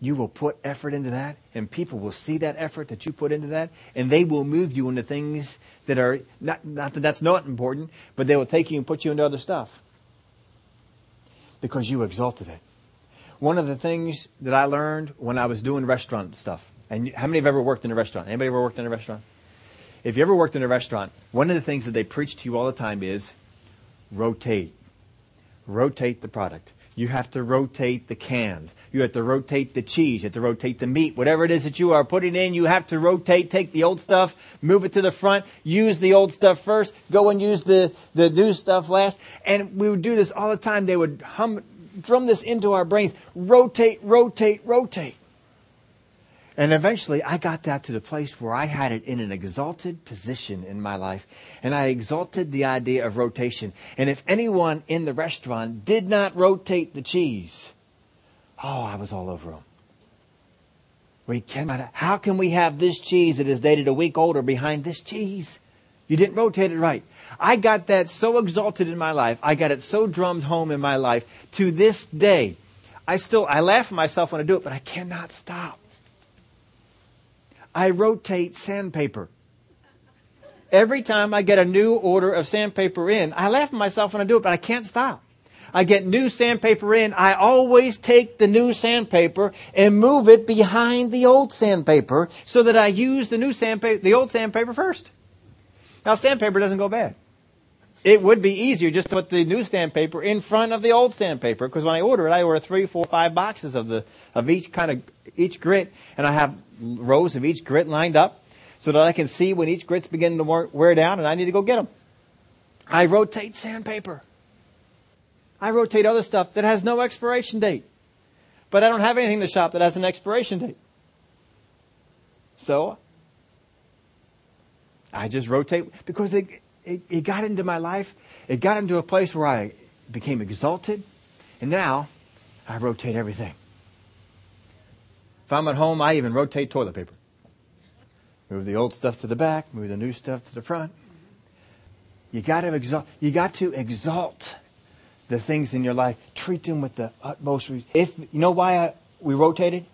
you will put effort into that, and people will see that effort that you put into that, and they will move you into things that are not, not that that's not important, but they will take you and put you into other stuff because you exalted it. One of the things that I learned when I was doing restaurant stuff, and how many have ever worked in a restaurant? Anybody ever worked in a restaurant? If you ever worked in a restaurant, one of the things that they preach to you all the time is rotate. Rotate the product. You have to rotate the cans. You have to rotate the cheese. You have to rotate the meat. Whatever it is that you are putting in, you have to rotate. Take the old stuff, move it to the front, use the old stuff first, go and use the, the new stuff last. And we would do this all the time. They would hum, drum this into our brains. Rotate, rotate, rotate. And eventually I got that to the place where I had it in an exalted position in my life. And I exalted the idea of rotation. And if anyone in the restaurant did not rotate the cheese, oh, I was all over them. We cannot, how can we have this cheese that is dated a week older behind this cheese? You didn't rotate it right. I got that so exalted in my life. I got it so drummed home in my life. To this day, I still, I laugh at myself when I do it, but I cannot stop. I rotate sandpaper. Every time I get a new order of sandpaper in, I laugh at myself when I do it, but I can't stop. I get new sandpaper in, I always take the new sandpaper and move it behind the old sandpaper so that I use the new sandpaper, the old sandpaper first. Now sandpaper doesn't go bad. It would be easier just to put the new sandpaper in front of the old sandpaper because when I order it, I order three, four, five boxes of the of each kind of each grit, and I have rows of each grit lined up so that I can see when each grit's beginning to wear down and I need to go get them. I rotate sandpaper. I rotate other stuff that has no expiration date. But I don't have anything in the shop that has an expiration date. So, I just rotate because it, it, it got into my life. It got into a place where I became exalted. And now I rotate everything. If I'm at home, I even rotate toilet paper. Move the old stuff to the back, move the new stuff to the front. You got to exalt. You got to exalt the things in your life. Treat them with the utmost. If you know why I, we rotated,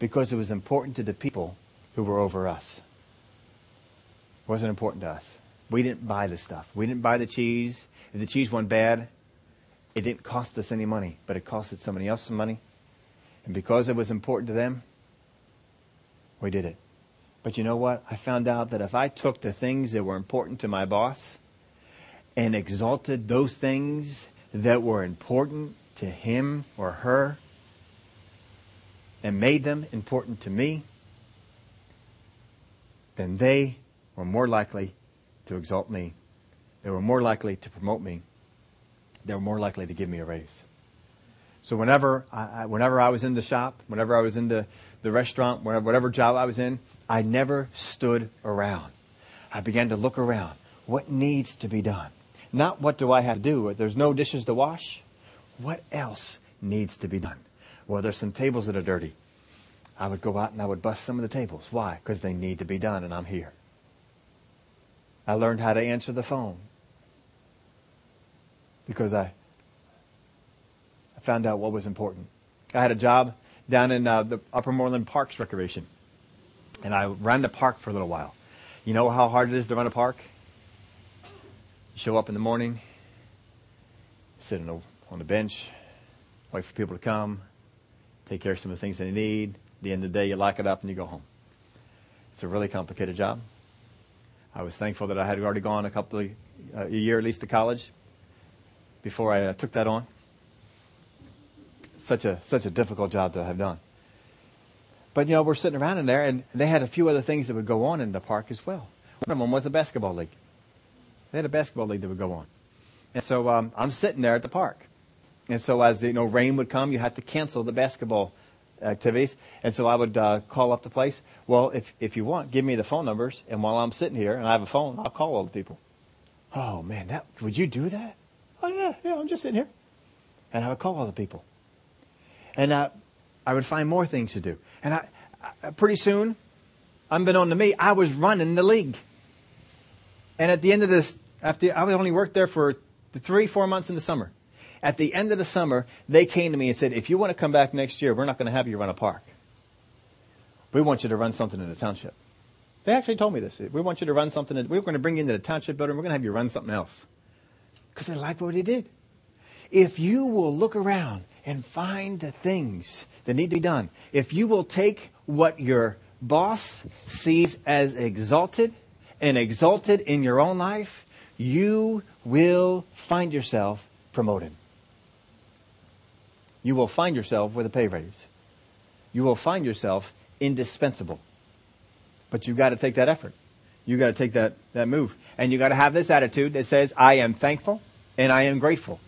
because it was important to the people who were over us. It wasn't important to us. We didn't buy the stuff. We didn't buy the cheese. If the cheese went bad, it didn't cost us any money, but it costed somebody else some money. And because it was important to them, we did it. But you know what? I found out that if I took the things that were important to my boss and exalted those things that were important to him or her and made them important to me, then they were more likely to exalt me. They were more likely to promote me. They were more likely to give me a raise. So whenever I, whenever I was in the shop, whenever I was in the, the restaurant, whatever, whatever job I was in, I never stood around. I began to look around. What needs to be done? Not what do I have to do? There's no dishes to wash. What else needs to be done? Well, there's some tables that are dirty. I would go out and I would bust some of the tables. Why? Because they need to be done and I'm here. I learned how to answer the phone because I, I found out what was important. I had a job down in uh, the Upper Moreland Parks Recreation, and I ran the park for a little while. You know how hard it is to run a park? You show up in the morning, sit on the, on the bench, wait for people to come, take care of some of the things they need. At the end of the day, you lock it up and you go home. It's a really complicated job. I was thankful that I had already gone a couple of, uh, a year at least to college before I uh, took that on. Such a such a difficult job to have done. But you know, we're sitting around in there, and they had a few other things that would go on in the park as well. One of them was a basketball league. They had a basketball league that would go on, and so um, I'm sitting there at the park, and so as you know, rain would come, you had to cancel the basketball activities. And so I would uh, call up the place. Well, if if you want, give me the phone numbers, and while I'm sitting here and I have a phone, I'll call all the people. Oh man, that would you do that? Oh yeah, yeah, I'm just sitting here, and I would call all the people, and uh, I would find more things to do. And I, I pretty soon, unbeknown to me, I was running the league. And at the end of this, after I only worked there for three, four months in the summer. At the end of the summer, they came to me and said, if you want to come back next year, we're not going to have you run a park. We want you to run something in the township. They actually told me this. We want you to run something. In, we're going to bring you into the township building. We're going to have you run something else. Because they liked what he did. If you will look around and find the things that need to be done, if you will take what your boss sees as exalted and exalted in your own life, you will find yourself promoted you will find yourself with a pay raise. You will find yourself indispensable. But you've got to take that effort. You've got to take that, that move. And you've got to have this attitude that says, I am thankful and I am grateful.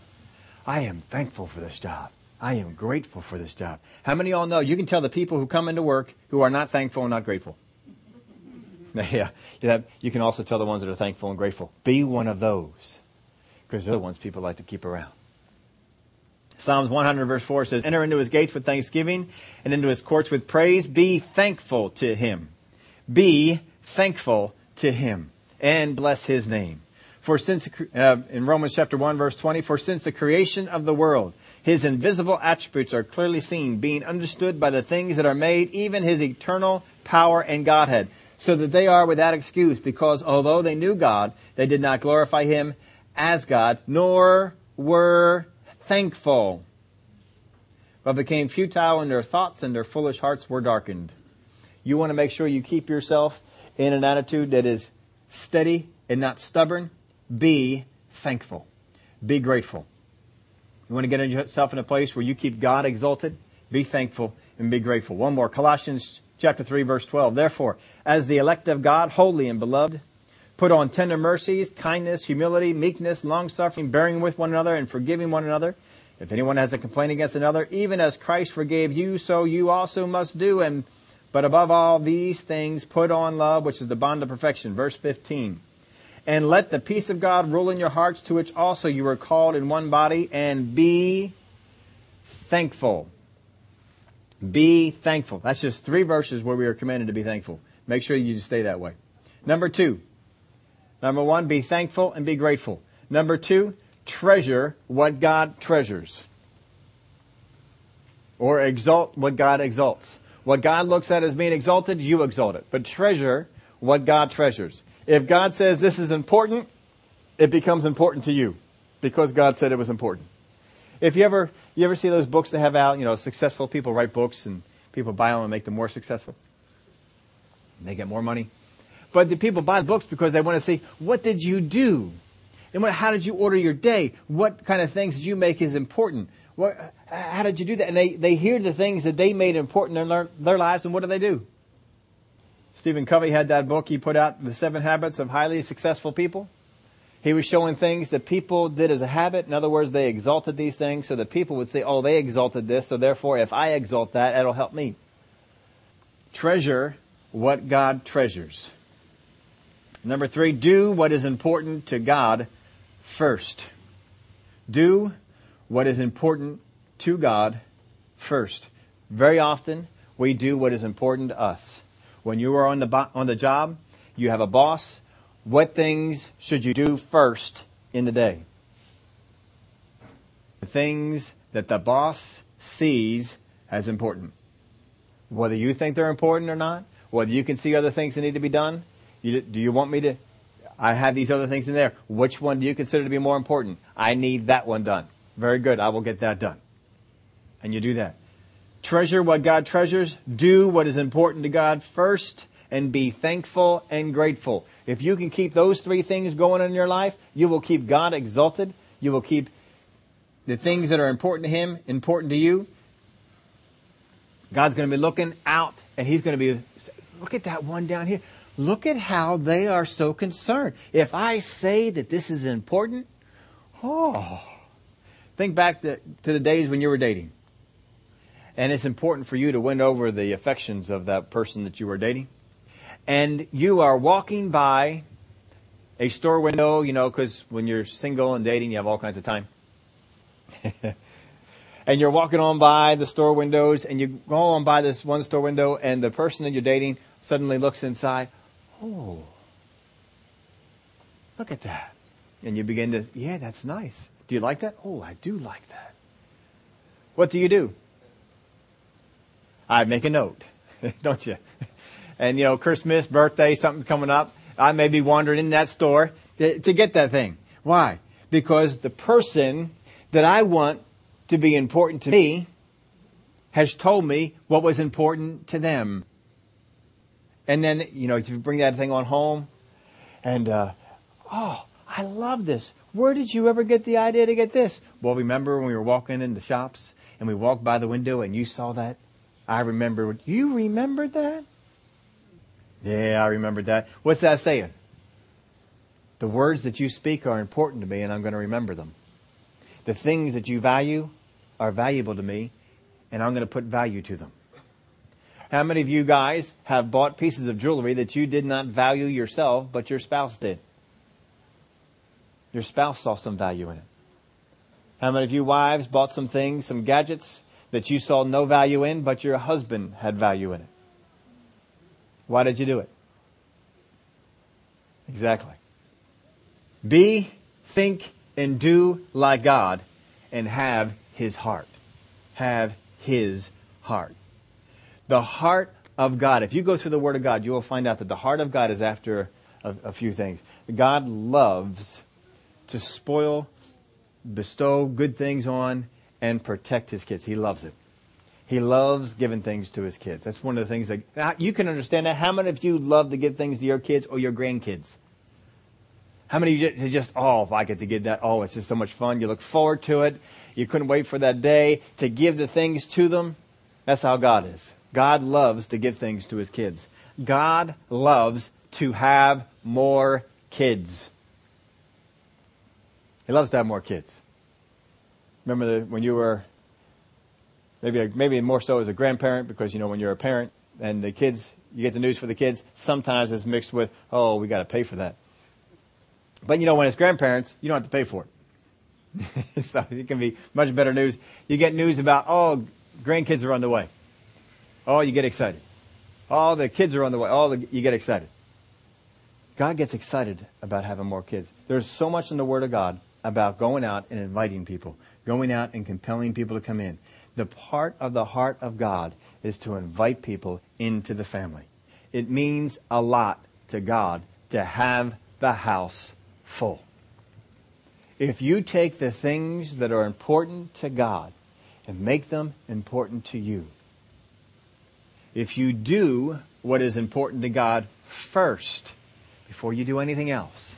I am thankful for this job. I am grateful for this job. How many of y'all know you can tell the people who come into work who are not thankful and not grateful? yeah. yeah, You can also tell the ones that are thankful and grateful. Be one of those. Because they're the ones people like to keep around. Psalms 100 verse 4 says, Enter into his gates with thanksgiving and into his courts with praise. Be thankful to him. Be thankful to him and bless his name. For since, uh, in Romans chapter 1 verse 20, for since the creation of the world, his invisible attributes are clearly seen, being understood by the things that are made, even his eternal power and Godhead, so that they are without excuse, because although they knew God, they did not glorify him as God, nor were thankful, but became futile in their thoughts and their foolish hearts were darkened. You want to make sure you keep yourself in an attitude that is steady and not stubborn. Be thankful. Be grateful. You want to get yourself in a place where you keep God exalted? Be thankful and be grateful. One more. Colossians chapter 3 verse 12. Therefore, as the elect of God, holy and beloved, Put on tender mercies, kindness, humility, meekness, long suffering, bearing with one another, and forgiving one another. If anyone has a complaint against another, even as Christ forgave you, so you also must do. And but above all these things, put on love, which is the bond of perfection. Verse 15. And let the peace of God rule in your hearts, to which also you were called in one body, and be thankful. Be thankful. That's just three verses where we are commanded to be thankful. Make sure you stay that way. Number two, Number one, be thankful and be grateful. Number two, treasure what God treasures. Or exalt what God exalts. What God looks at as being exalted, you exalt it. But treasure what God treasures. If God says this is important, it becomes important to you because God said it was important. If you ever, you ever see those books they have out, you know, successful people write books and people buy them and make them more successful. And they get more money. But the people buy the books because they want to see what did you do? And what, how did you order your day? What kind of things did you make is important? What, how did you do that? And they, they hear the things that they made important in their, their lives and what do they do? Stephen Covey had that book he put out, The Seven Habits of Highly Successful People. He was showing things that people did as a habit. In other words, they exalted these things so that people would say, oh, they exalted this, so therefore if I exalt that, it'll help me. Treasure what God treasures. Number three, do what is important to God first. Do what is important to God first. Very often, we do what is important to us. When you are on the, on the job, you have a boss, what things should you do first in the day? The things that the boss sees as important. Whether you think they're important or not, whether you can see other things that need to be done, you, do you want me to? I have these other things in there. Which one do you consider to be more important? I need that one done. Very good. I will get that done. And you do that. Treasure what God treasures. Do what is important to God first and be thankful and grateful. If you can keep those three things going in your life, you will keep God exalted. You will keep the things that are important to Him important to you. God's going to be looking out and He's going to be, look at that one down here. Look at how they are so concerned. If I say that this is important, oh, think back to, to the days when you were dating. And it's important for you to win over the affections of that person that you are dating and you are walking by a store window, you know, because when you're single and dating, you have all kinds of time. and you're walking on by the store windows and you go on by this one store window and the person that you're dating suddenly looks inside. Oh, look at that. And you begin to, yeah, that's nice. Do you like that? Oh, I do like that. What do you do? I make a note, don't you? and you know, Christmas, birthday, something's coming up. I may be wandering in that store to, to get that thing. Why? Because the person that I want to be important to me has told me what was important to them. And then, you know, you bring that thing on home and, uh, oh, I love this. Where did you ever get the idea to get this? Well, remember when we were walking in the shops and we walked by the window and you saw that? I remember. You remembered that? Yeah, I remembered that. What's that saying? The words that you speak are important to me and I'm going to remember them. The things that you value are valuable to me and I'm going to put value to them. How many of you guys have bought pieces of jewelry that you did not value yourself, but your spouse did? Your spouse saw some value in it. How many of you wives bought some things, some gadgets that you saw no value in, but your husband had value in it? Why did you do it? Exactly. Be, think, and do like God and have His heart. Have His heart. The heart of God. If you go through the Word of God, you will find out that the heart of God is after a, a few things. God loves to spoil, bestow good things on, and protect His kids. He loves it. He loves giving things to his kids. That's one of the things that uh, you can understand that. How many of you love to give things to your kids or your grandkids? How many of you just, oh, if I get to give that, oh, it's just so much fun. You look forward to it. You couldn't wait for that day to give the things to them. That's how God is. God loves to give things to his kids. God loves to have more kids. He loves to have more kids. Remember the, when you were maybe maybe more so as a grandparent because you know when you're a parent and the kids you get the news for the kids sometimes it's mixed with oh we got to pay for that. But you know when it's grandparents you don't have to pay for it. So it can be much better news. You get news about oh grandkids are on the way. Oh you get excited. Oh the kids are on the way. Oh the, you get excited. God gets excited about having more kids. There's so much in the word of god about going out and inviting people going out and compelling people to come in the part of the heart of God is to invite people into the family. It means a lot to God to have the house full. If you take the things that are important to God and make them important to you, if you do what is important to God first before you do anything else,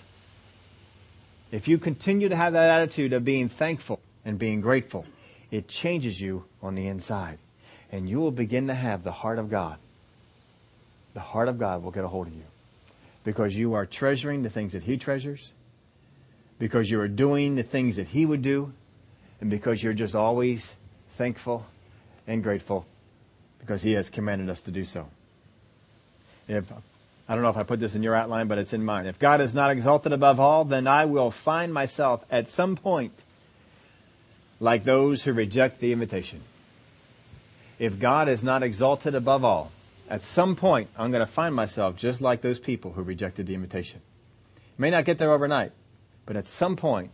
if you continue to have that attitude of being thankful and being grateful, it changes you on the inside. And you will begin to have the heart of God. The heart of God will get a hold of you. Because you are treasuring the things that He treasures. because you are doing the things that He would do and because you're just always thankful and grateful because He has commanded us to do so. If, I don't know if I put this in your outline, but it's in mine. If God is not exalted above all, then I will find myself at some point like those who reject the invitation. If God is not exalted above all, at some point I'm going to find myself just like those people who rejected the invitation. May not get there overnight, but at some point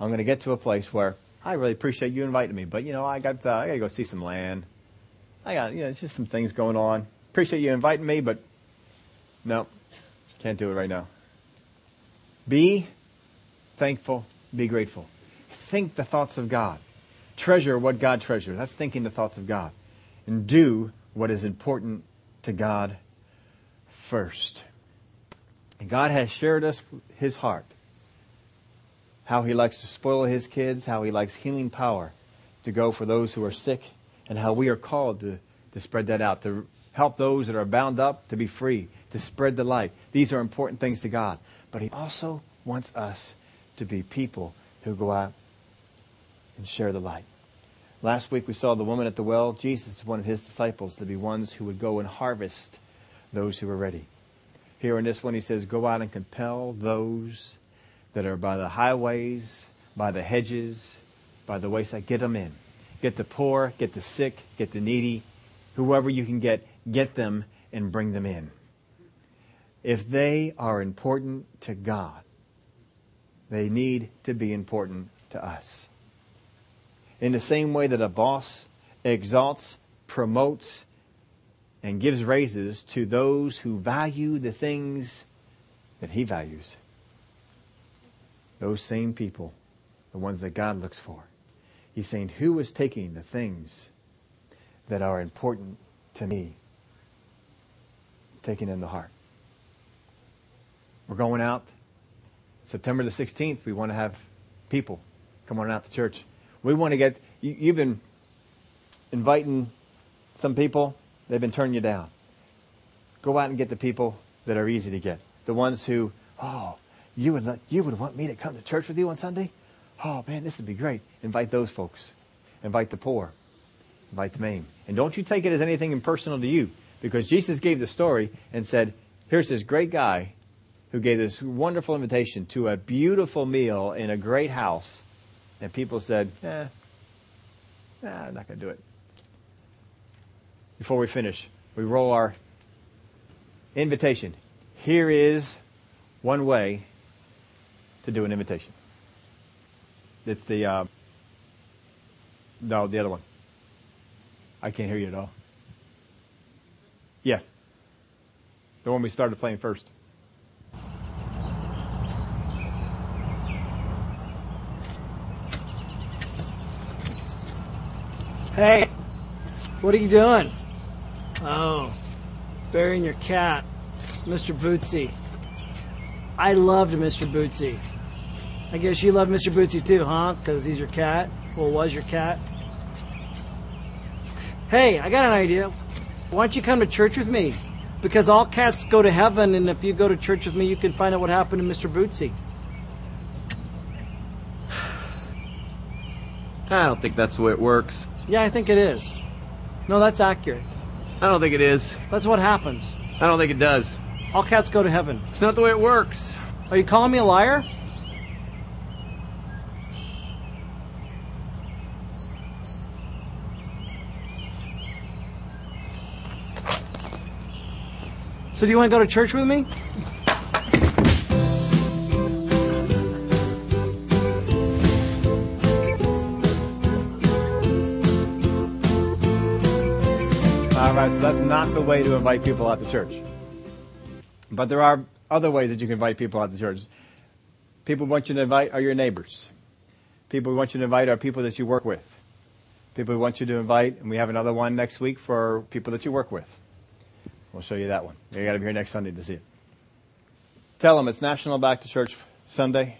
I'm going to get to a place where I really appreciate you inviting me, but you know, I got, uh, I got to go see some land. I got, you know, it's just some things going on. Appreciate you inviting me, but no, can't do it right now. Be thankful, be grateful. Think the thoughts of God. Treasure what God treasures. That's thinking the thoughts of God. And do what is important to God first. And God has shared us his heart. How he likes to spoil his kids, how he likes healing power to go for those who are sick, and how we are called to, to spread that out, to help those that are bound up to be free, to spread the light. These are important things to God. But he also wants us to be people who go out and share the light. Last week we saw the woman at the well. Jesus wanted his disciples to be ones who would go and harvest those who were ready. Here in this one he says, go out and compel those that are by the highways, by the hedges, by the wayside. Get them in. Get the poor, get the sick, get the needy, whoever you can get, get them and bring them in. If they are important to God, they need to be important to us in the same way that a boss exalts, promotes, and gives raises to those who value the things that he values. Those same people, the ones that God looks for. He's saying, who is taking the things that are important to me, taking them to heart? We're going out September the 16th. We want to have people come on out to church. We want to get, you, you've been inviting some people, they've been turning you down. Go out and get the people that are easy to get. The ones who, oh, you would, let, you would want me to come to church with you on Sunday? Oh man, this would be great. Invite those folks. Invite the poor. Invite the maimed. And don't you take it as anything impersonal to you because Jesus gave the story and said, here's this great guy who gave this wonderful invitation to a beautiful meal in a great house and people said, eh, nah, I'm not going to do it. Before we finish, we roll our invitation. Here is one way to do an invitation. It's the, uh, no, the other one. I can't hear you at all. Yeah. The one we started playing first. Hey, what are you doing? Oh, burying your cat, Mr. Bootsy. I loved Mr. Bootsy. I guess you love Mr. Bootsy too, huh? Because he's your cat? Well, was your cat? Hey, I got an idea. Why don't you come to church with me? Because all cats go to heaven, and if you go to church with me, you can find out what happened to Mr. Bootsy. I don't think that's the way it works. Yeah, I think it is. No, that's accurate. I don't think it is. That's what happens. I don't think it does. All cats go to heaven. It's not the way it works. Are you calling me a liar? So do you want to go to church with me? All right, so that's not the way to invite people out to church. But there are other ways that you can invite people out to church. People want you to invite are your neighbors. People we want you to invite are people that you work with. People we want you to invite, and we have another one next week for people that you work with. We'll show you that one. You got to be here next Sunday to see it. Tell them it's National Back to Church Sunday.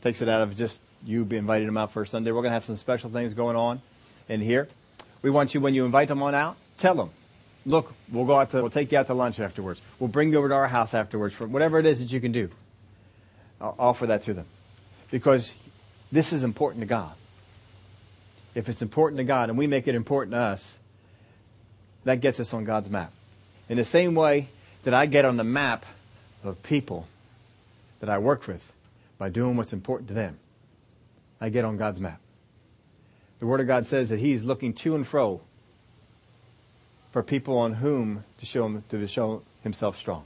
Takes it out of just you inviting them out for Sunday. We're going to have some special things going on in here. We want you, when you invite them on out, tell them, look, we'll go out to, we'll take you out to lunch afterwards. We'll bring you over to our house afterwards for whatever it is that you can do. I'll offer that to them. Because this is important to God. If it's important to God and we make it important to us, that gets us on God's map. In the same way that I get on the map of people that I work with by doing what's important to them, I get on God's map. The Word of God says that He's looking to and fro for people on whom to show, him, to show Himself strong.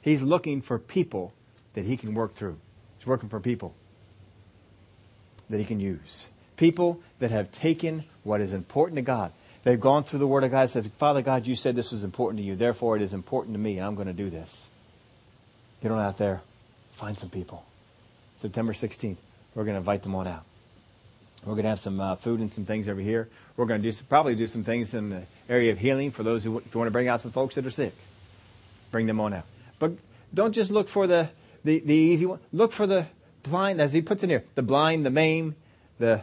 He's looking for people that He can work through. He's working for people that He can use. People that have taken what is important to God. They've gone through the Word of God and said, Father God, you said this was important to you. Therefore, it is important to me, and I'm going to do this. Get on out there. Find some people. September 16th, we're going to invite them on out. We're going to have some uh, food and some things over here. We're going to do some, probably do some things in the area of healing for those who, if you want to bring out some folks that are sick, bring them on out. But don't just look for the, the, the easy one. Look for the blind, as he puts in here, the blind, the maimed, the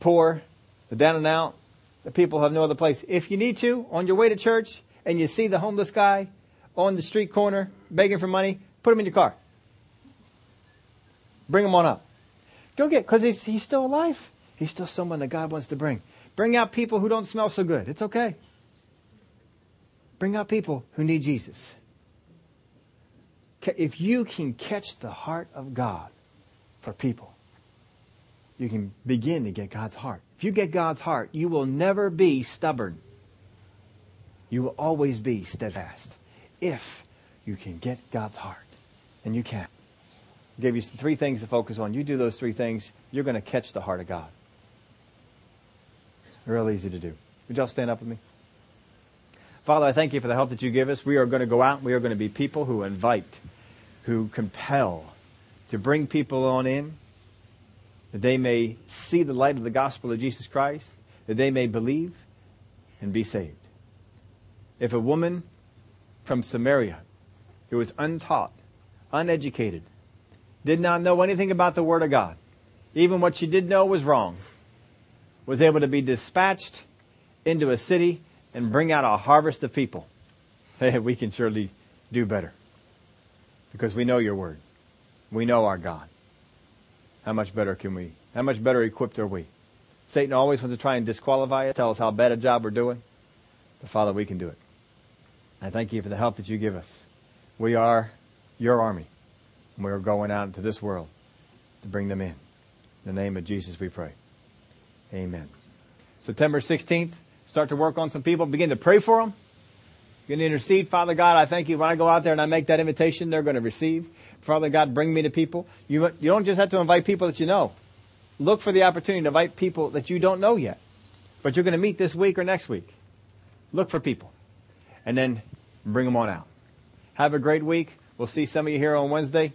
poor, the down and out, the people have no other place. If you need to, on your way to church, and you see the homeless guy on the street corner begging for money, put him in your car. Bring him on up. Go get, because he's, he's still alive. He's still someone that God wants to bring. Bring out people who don't smell so good. It's okay. Bring out people who need Jesus. If you can catch the heart of God for people, you can begin to get God's heart. If you get God's heart, you will never be stubborn. You will always be steadfast. If you can get God's heart. And you can. I gave you three things to focus on. You do those three things, you're going to catch the heart of God. Real easy to do. Would y'all stand up with me? Father, I thank you for the help that you give us. We are going to go out. We are going to be people who invite, who compel, to bring people on in, that they may see the light of the gospel of Jesus Christ, that they may believe and be saved. If a woman from Samaria who was untaught, uneducated, did not know anything about the Word of God, even what she did know was wrong, was able to be dispatched into a city and bring out a harvest of people, hey, we can surely do better. Because we know your word. We know our God. How much better can we? How much better equipped are we? Satan always wants to try and disqualify us, tell us how bad a job we're doing. But Father, we can do it. I thank you for the help that you give us. We are your army. And we are going out into this world to bring them in. In the name of Jesus we pray. Amen. September 16th, start to work on some people, begin to pray for them. Begin to intercede. Father God, I thank you. When I go out there and I make that invitation, they're going to receive. Father God, bring me to people. You, you don't just have to invite people that you know. Look for the opportunity to invite people that you don't know yet, but you're going to meet this week or next week. Look for people and then bring them on out. Have a great week. We'll see some of you here on Wednesday.